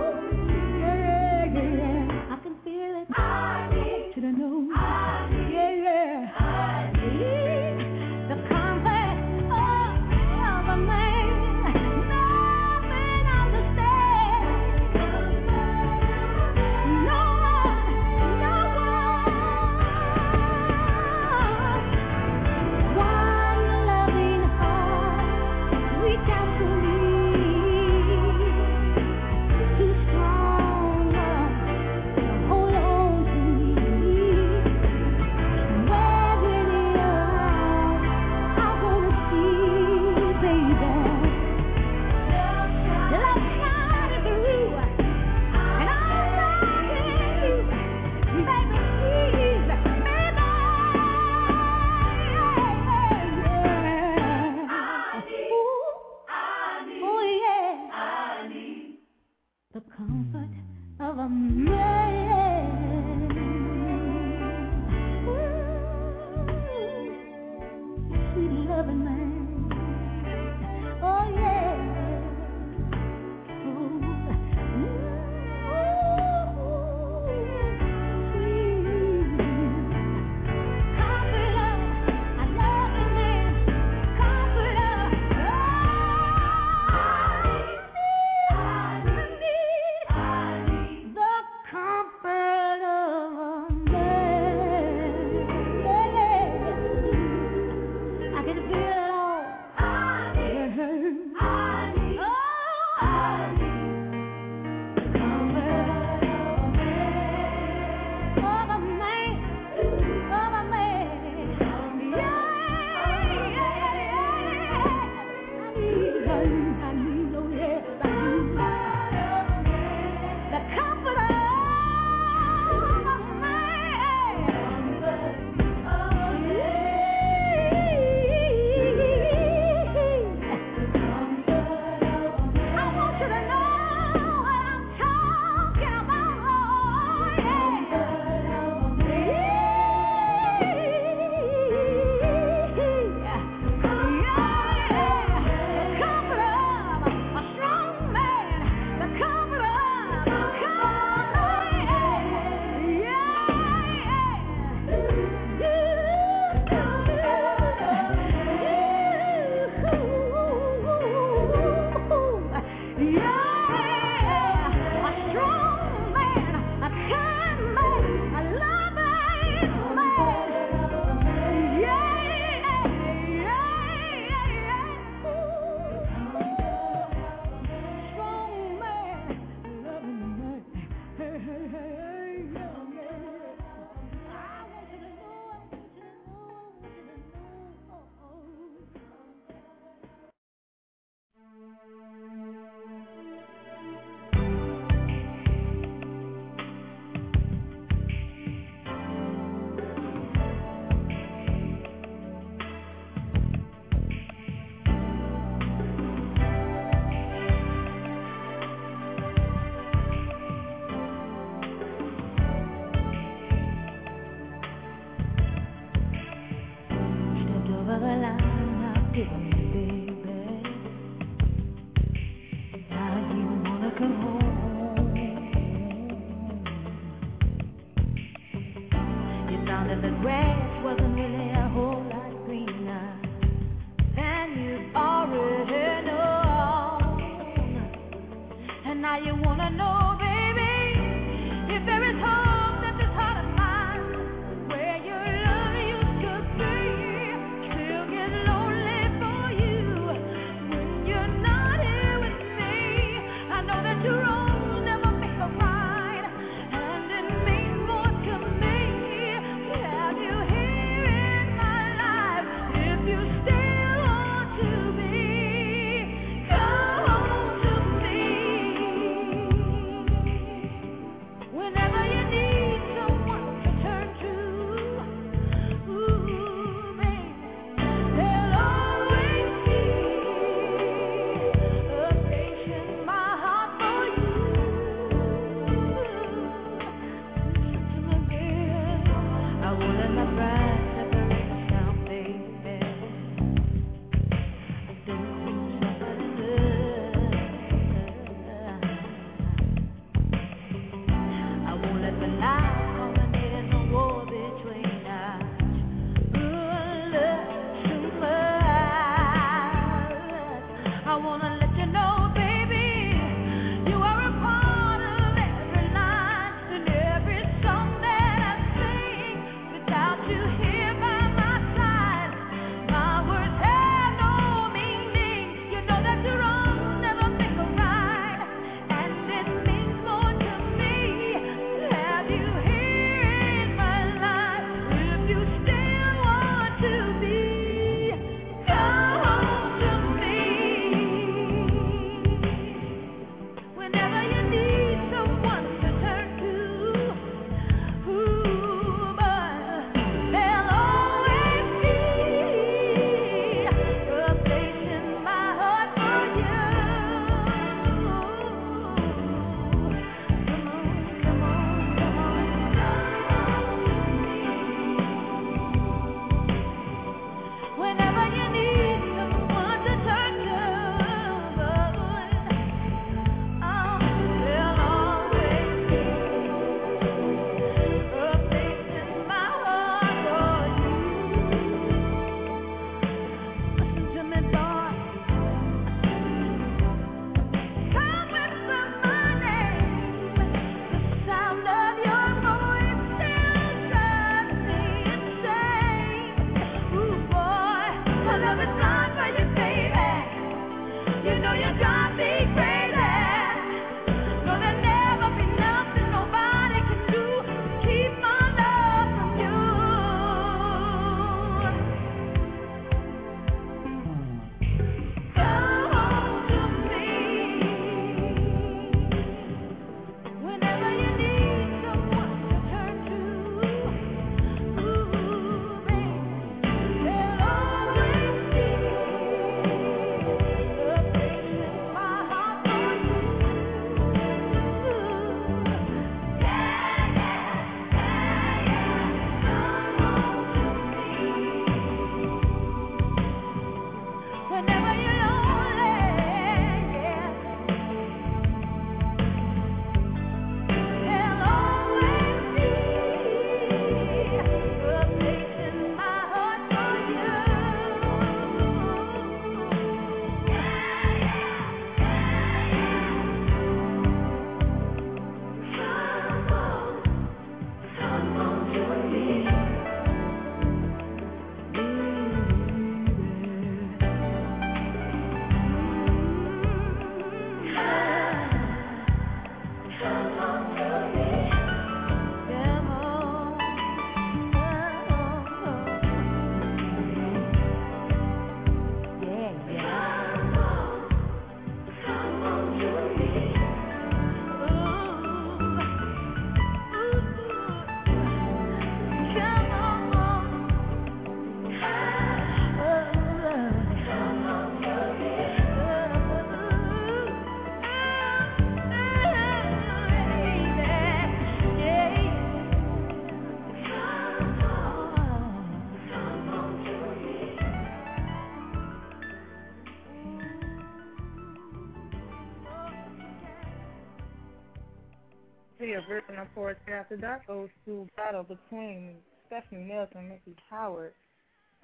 After Dark old school battle between Stephanie Mills and Miki Howard.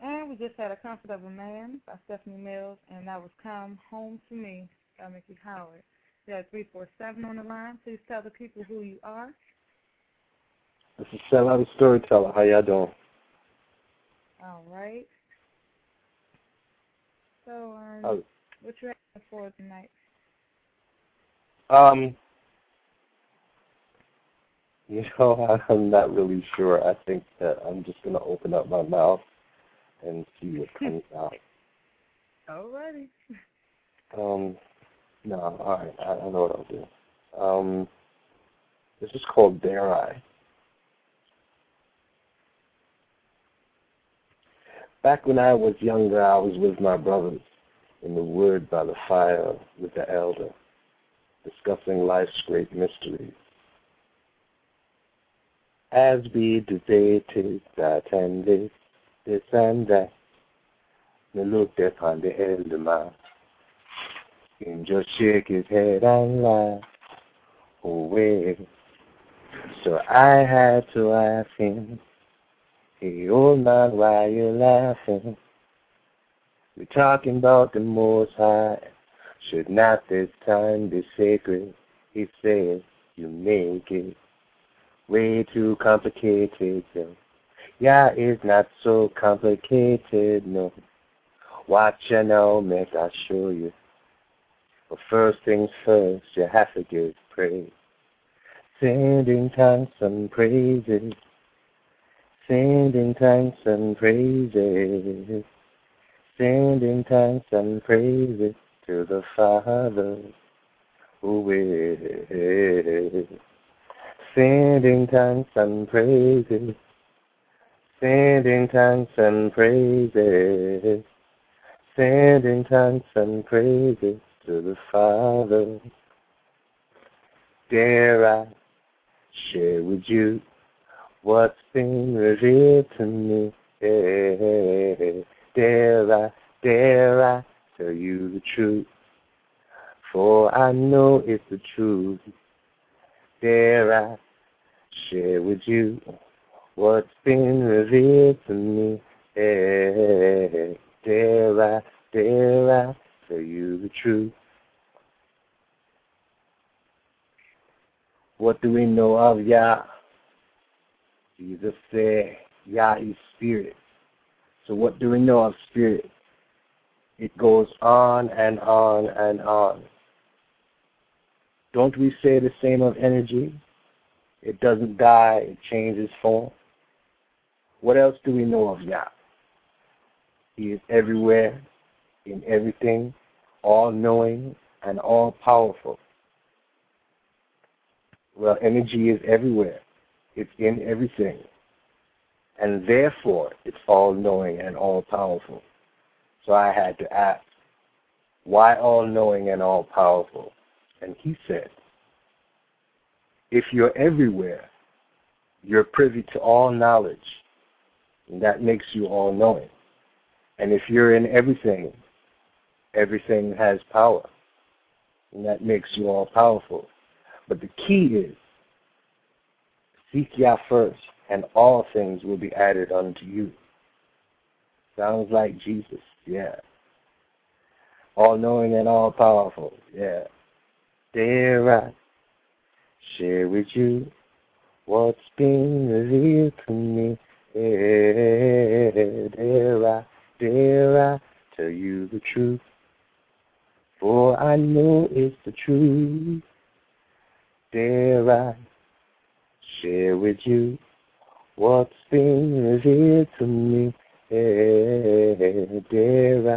And we just had a Comfort of a Man by Stephanie Mills, and that was Come Home to Me by Miki Howard. We have 347 on the line. Please tell the people who you are. This is out of Storyteller. How y'all doing? All right. So, um, Oh. what you asking for tonight? Um, you know, I'm not really sure. I think that I'm just gonna open up my mouth and see what comes out. Alrighty. Um, no, all right, I, I know what I'll do. Um, this is called Dare I. Back when I was younger, I was with my brothers in the wood by the fire with the elder, discussing life's great mysteries. As we debated that and this, this and that, we looked upon the elder man. Him just shake his head and laugh away. So I had to ask him, Hey old man, why you laughing? We're talking about the Most High. Should not this time be sacred? He says, you make it way too complicated, though. Yeah, it's not so complicated, no. Watch you now, make I show you. But first things first, you have to give praise. Sending thanks and praises. Sending thanks and praises. Sending thanks and praises to the Father who is. Sending thanks and praises. Sending thanks and praises. Sending thanks and praises to the Father. Dare I share with you what's been revealed to me? Dare I, dare I tell you the truth? For I know it's the truth. Dare I share with you what's been revealed to me? Dare I, dare I tell you the truth? What do we know of Yah? Jesus said, Yah is spirit. So what do we know of spirit? It goes on and on and on. Don't we say the same of energy? It doesn't die, it changes form. What else do we know of Yah? He is everywhere, in everything, all knowing, and all powerful. Well, energy is everywhere, it's in everything. And therefore, it's all knowing and all powerful. So I had to ask, why all knowing and all powerful? And he said, if you're everywhere, you're privy to all knowledge, and that makes you all knowing. And if you're in everything, everything has power, and that makes you all powerful. But the key is seek Yah first, and all things will be added unto you. Sounds like Jesus, yeah. All knowing and all powerful, yeah. Dare I share with you what's been revealed to me? Dare I, dare I tell you the truth? For I know it's the truth. Dare I share with you what's been revealed to me? Dare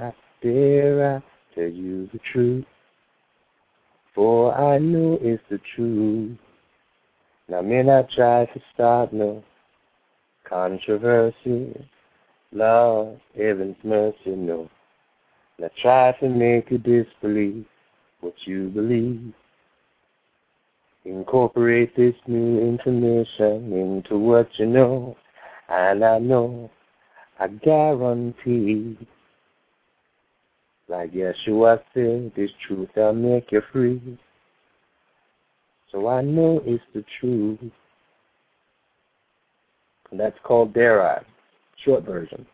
I, dare I tell you the truth? For I know it's the truth. Now, may not try to start no controversy. Lord, heaven's mercy, no. Now try to make you disbelieve what you believe. Incorporate this new information into what you know, and I know, I guarantee, like Yeshua said, this truth will make you free. So I know it's the truth. And that's called Dare I. Short version.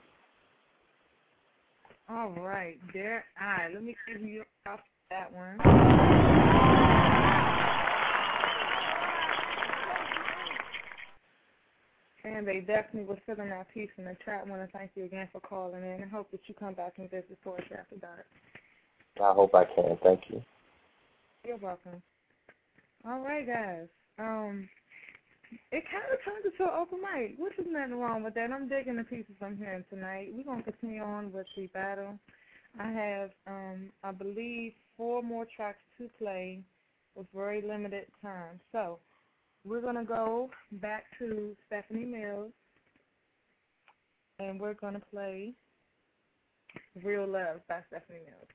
All right, Dare I. let me give you that one. And they definitely were filling that piece in the chat. I want to thank you again for calling in and hope that you come back and visit for us After Dark. I hope I can. Thank you. You're welcome. All right, guys. Um, it kind of turned into an open mic, which is nothing wrong with that. I'm digging the pieces I'm hearing tonight. We're gonna continue on with the battle. I have, um, I believe, four more tracks to play with very limited time. So we're gonna go back to Stephanie Mills, and we're gonna play "Real Love" by Stephanie Mills.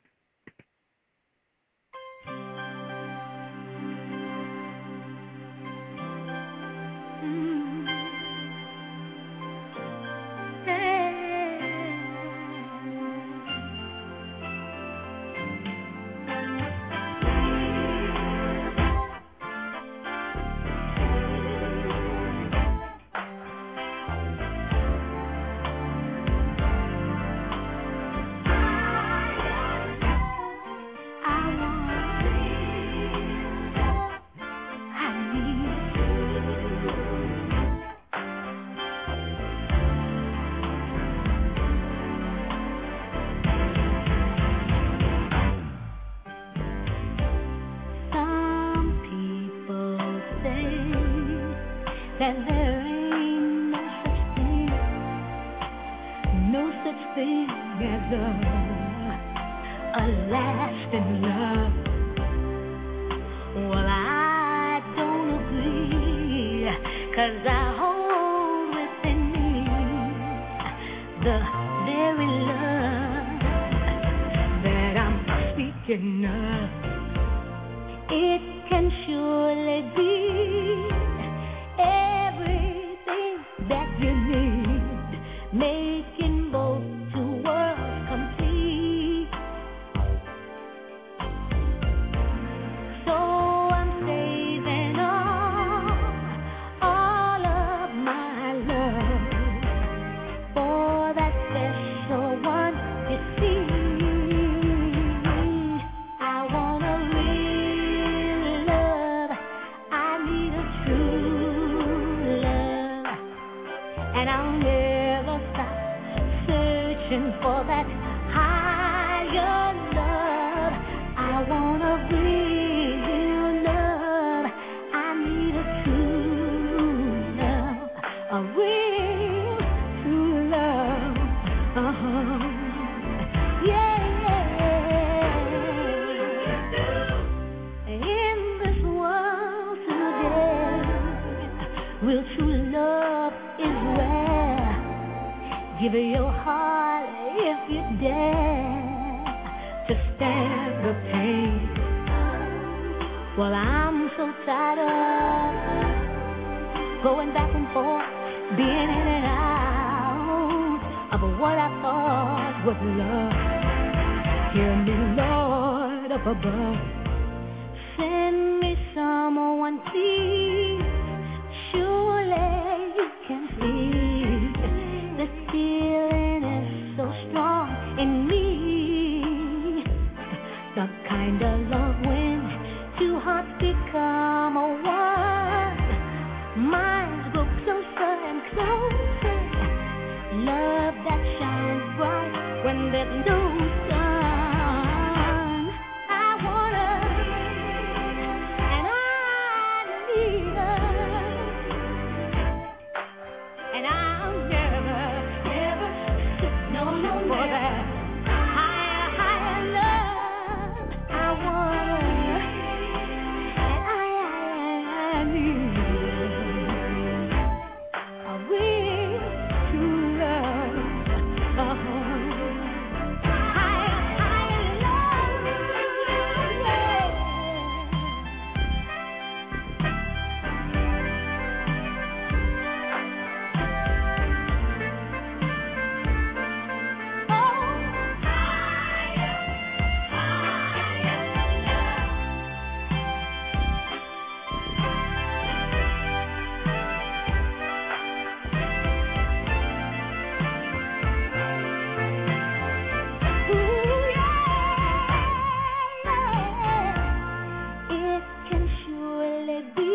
could be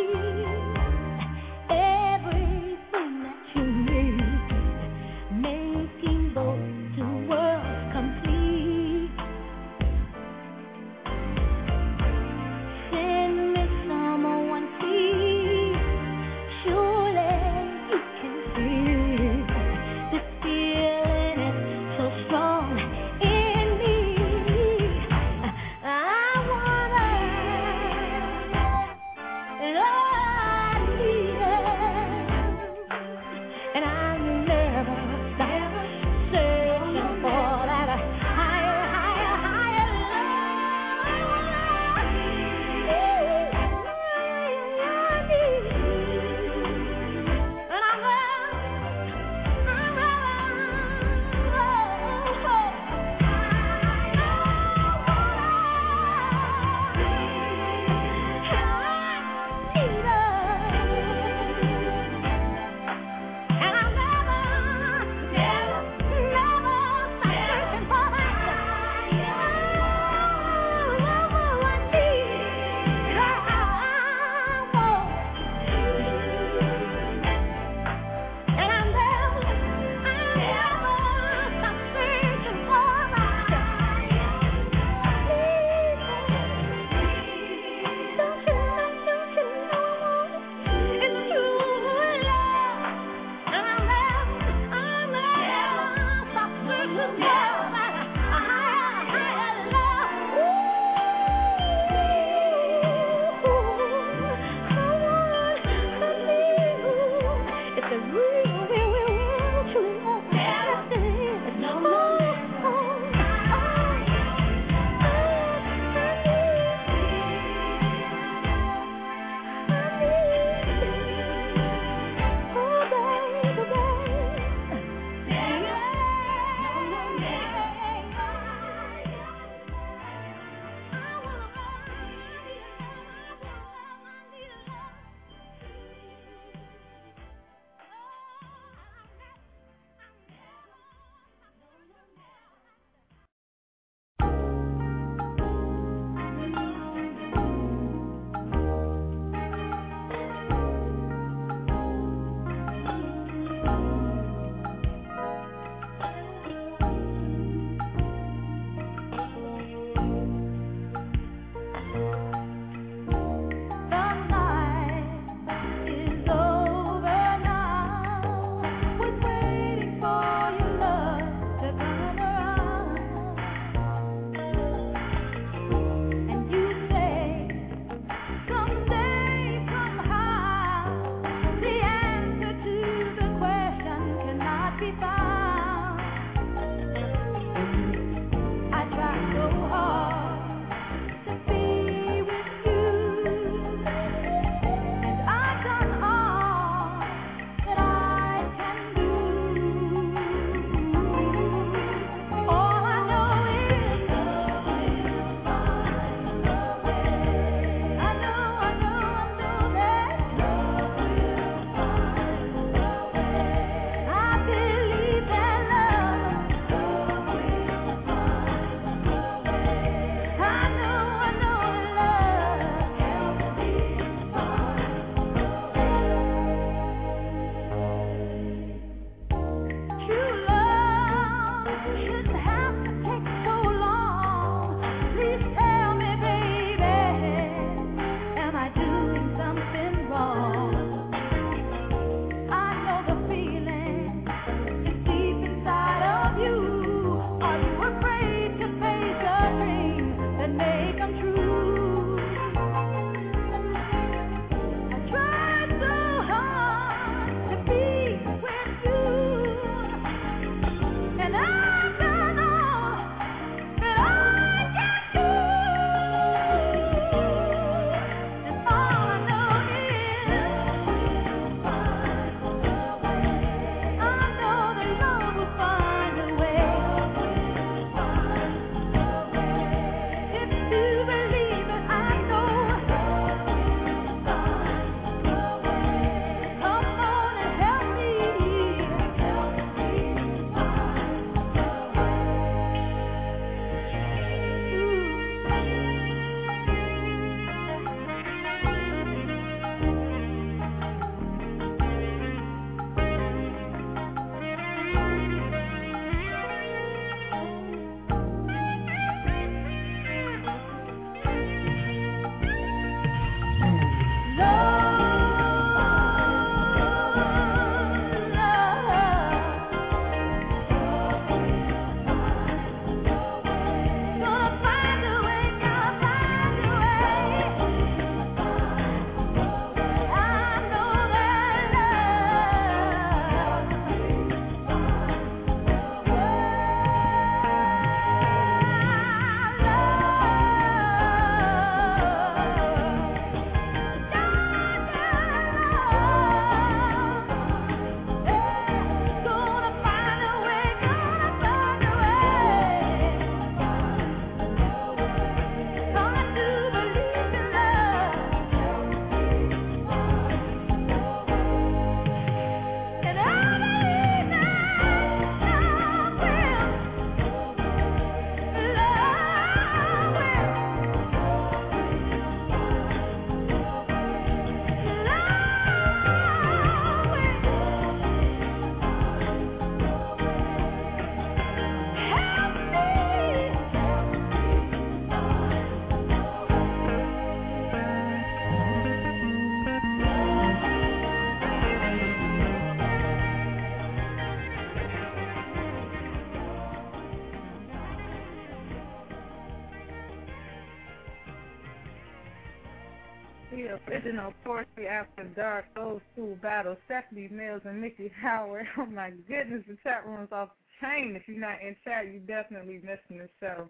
Dark Old School Battle. Stephanie Mills and Miki Howard. Oh my goodness, the chat room's off the chain. If you're not in chat, you're definitely missing the show.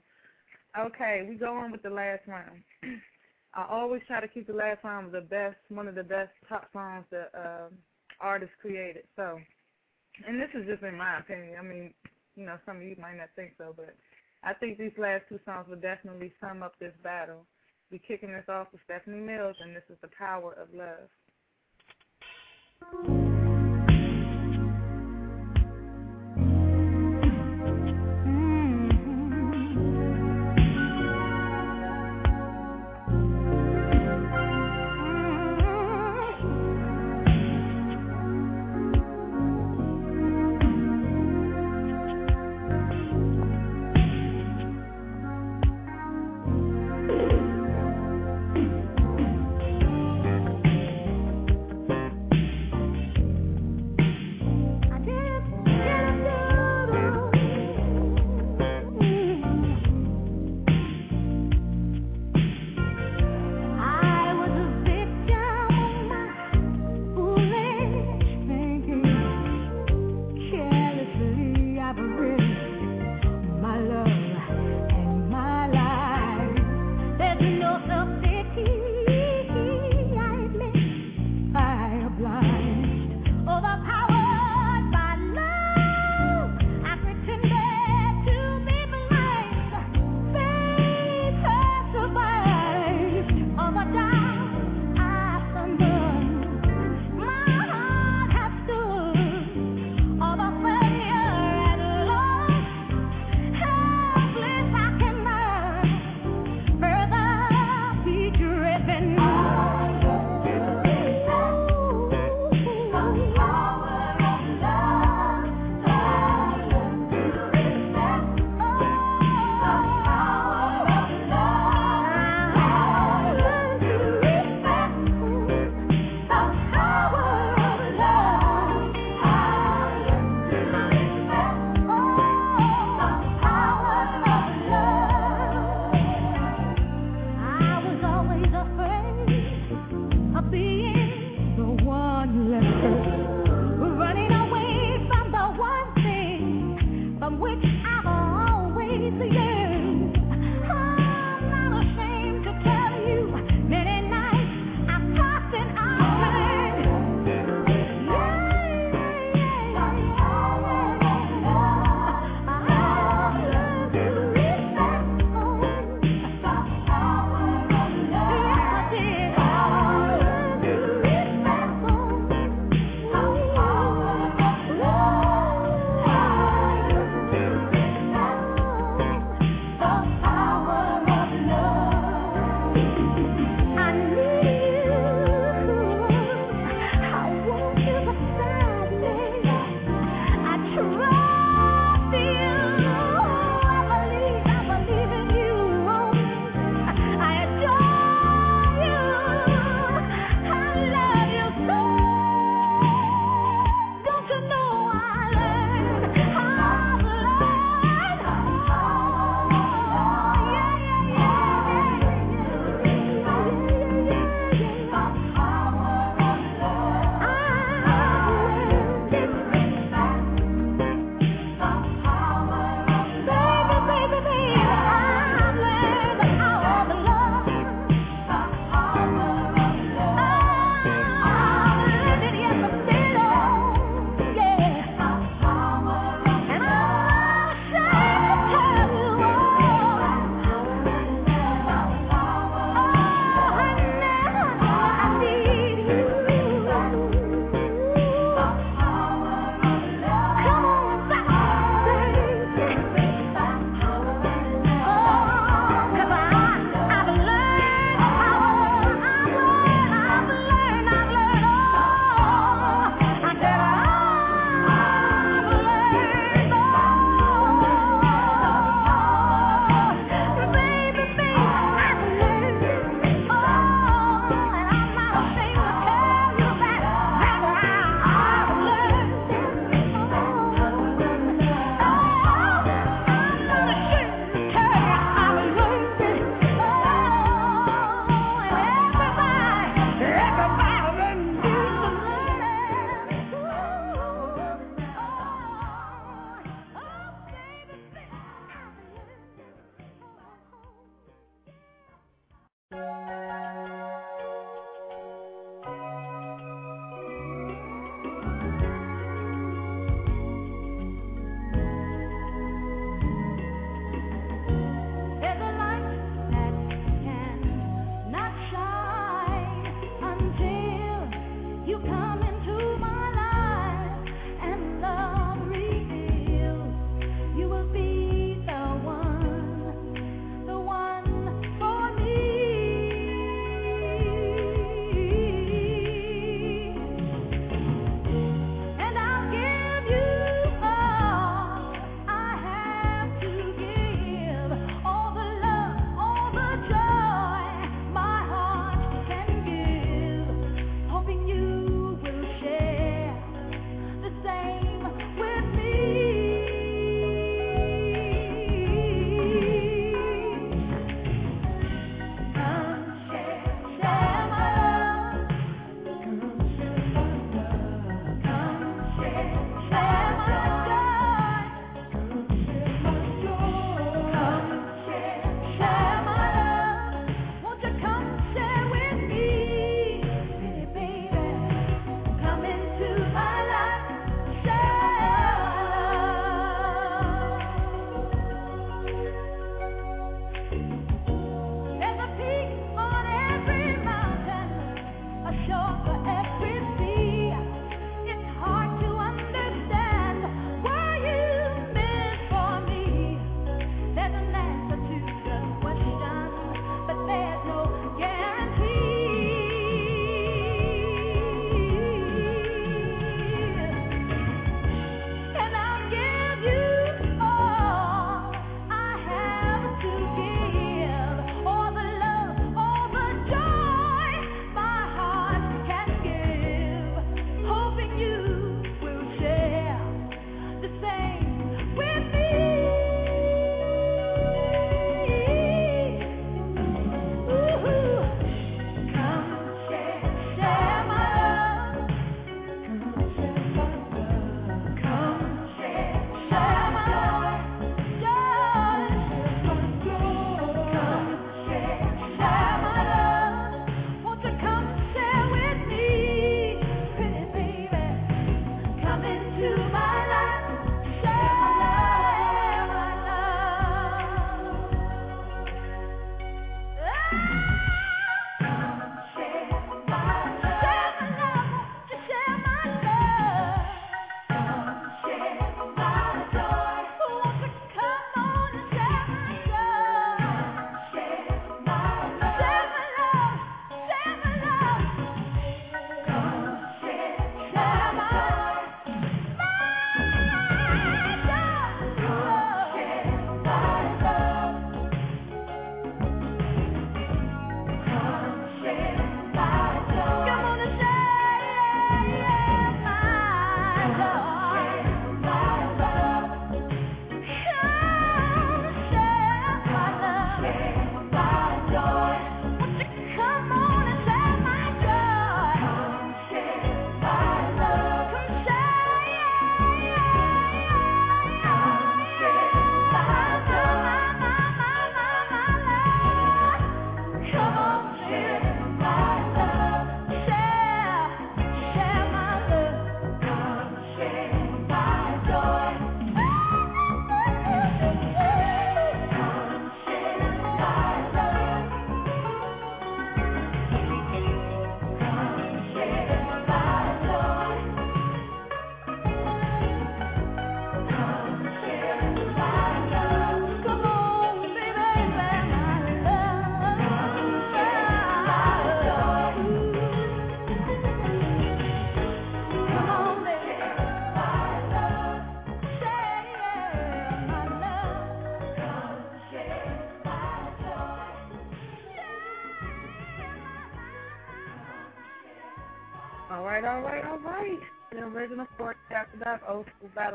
Okay, we go on with the last round. I always try to keep the last round the best, one of the best top songs that uh, artists created. So, and this is just in my opinion. I mean, you know, some of you might not think so, but I think these last two songs will definitely sum up this battle. We're kicking this off with Stephanie Mills, and this is The Power of Love. Thank you.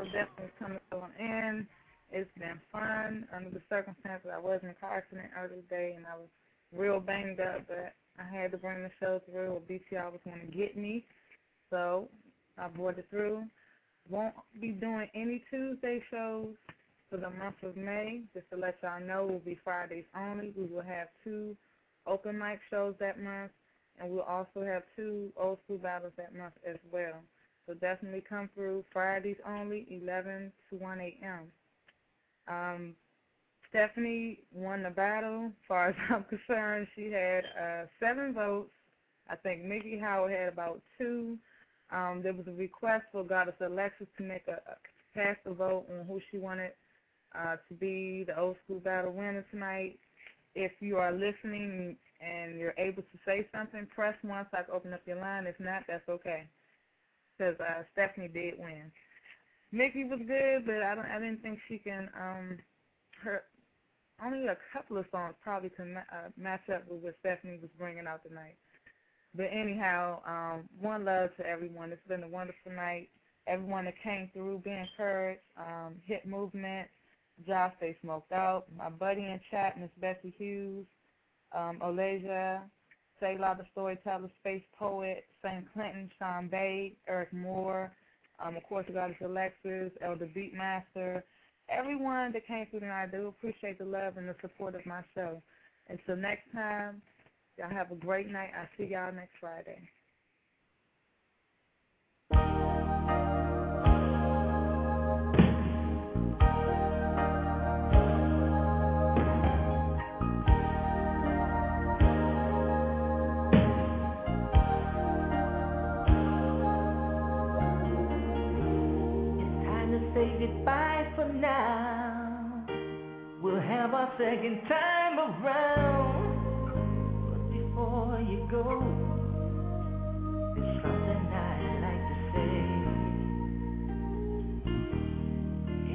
definitely coming to an end. It's been fun under the circumstances. I was in a car accident earlier today, and I was real banged up, but I had to bring the show through. Or BT was going to get me, so I brought it through. Won't be doing any Tuesday shows for the month of May. Just to let y'all know, will be Fridays only. We will have two open mic shows that month, and we'll also have two old school battles that month as well. So definitely come through Fridays only, 11 to 1 a.m. Um, Stephanie won the battle. As far as I'm concerned, she had uh, seven votes. I think Miki Howard had about two. Um, there was a request for Goddess Alexis to make a, a cast a vote on who she wanted uh, to be the old school battle winner tonight. If you are listening and you're able to say something, press one so I can open up your line. If not, that's okay. Because uh, Stephanie did win. Miki was good, but I don't. I didn't think she can. Um, her only a couple of songs probably can uh, match up with what Stephanie was bringing out tonight. But anyhow, um, one love to everyone. It's been a wonderful night. Everyone that came through, be encouraged. Um, hit movement. Josh, stay smoked out. My buddy in chat, Miss Bessie Hughes, um, Olasia, Sayla the Storyteller, Space Poet, St. Clinton, Sean Bay, Eric Moore, um, of course, Goddess Alexis, Elder Beatmaster, everyone that came through tonight. I do appreciate the love and the support of my show. Until next time, y'all have a great night. I'll see y'all next Friday. Now. We'll have our second time around. But before you go, there's something I'd like to say.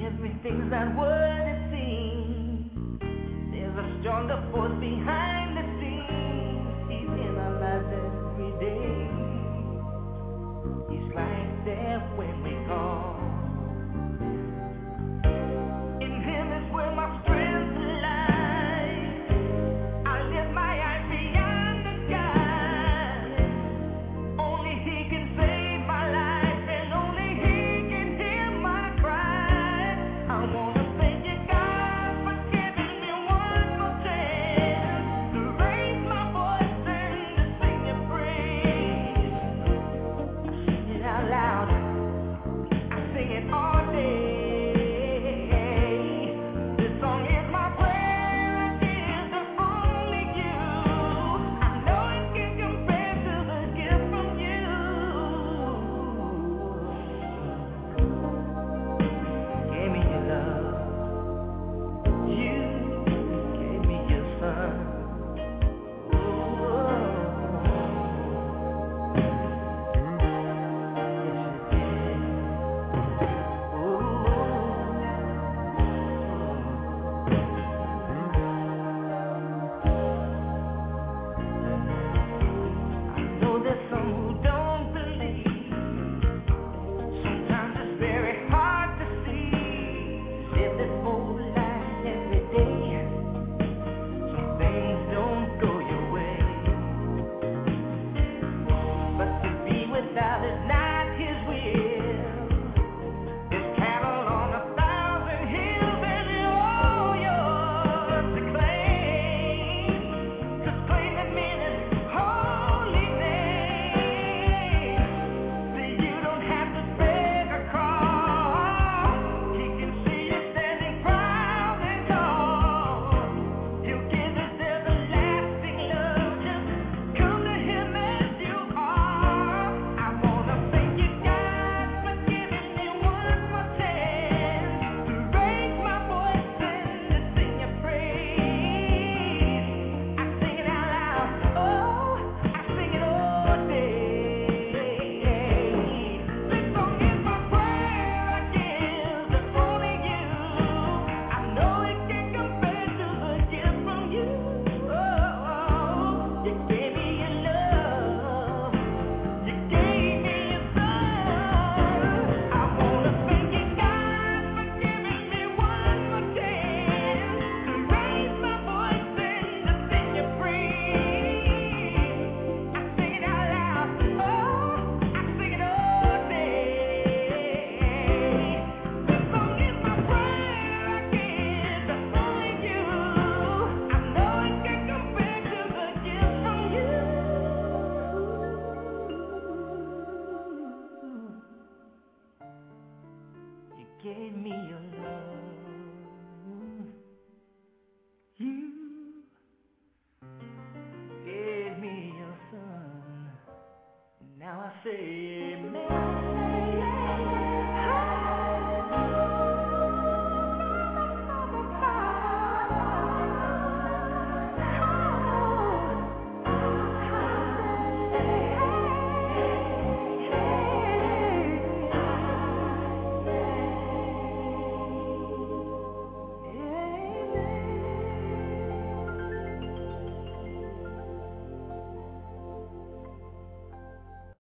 Everything's not what it seems. There's a stronger force behind the scenes. He's in our lives every day. He's right there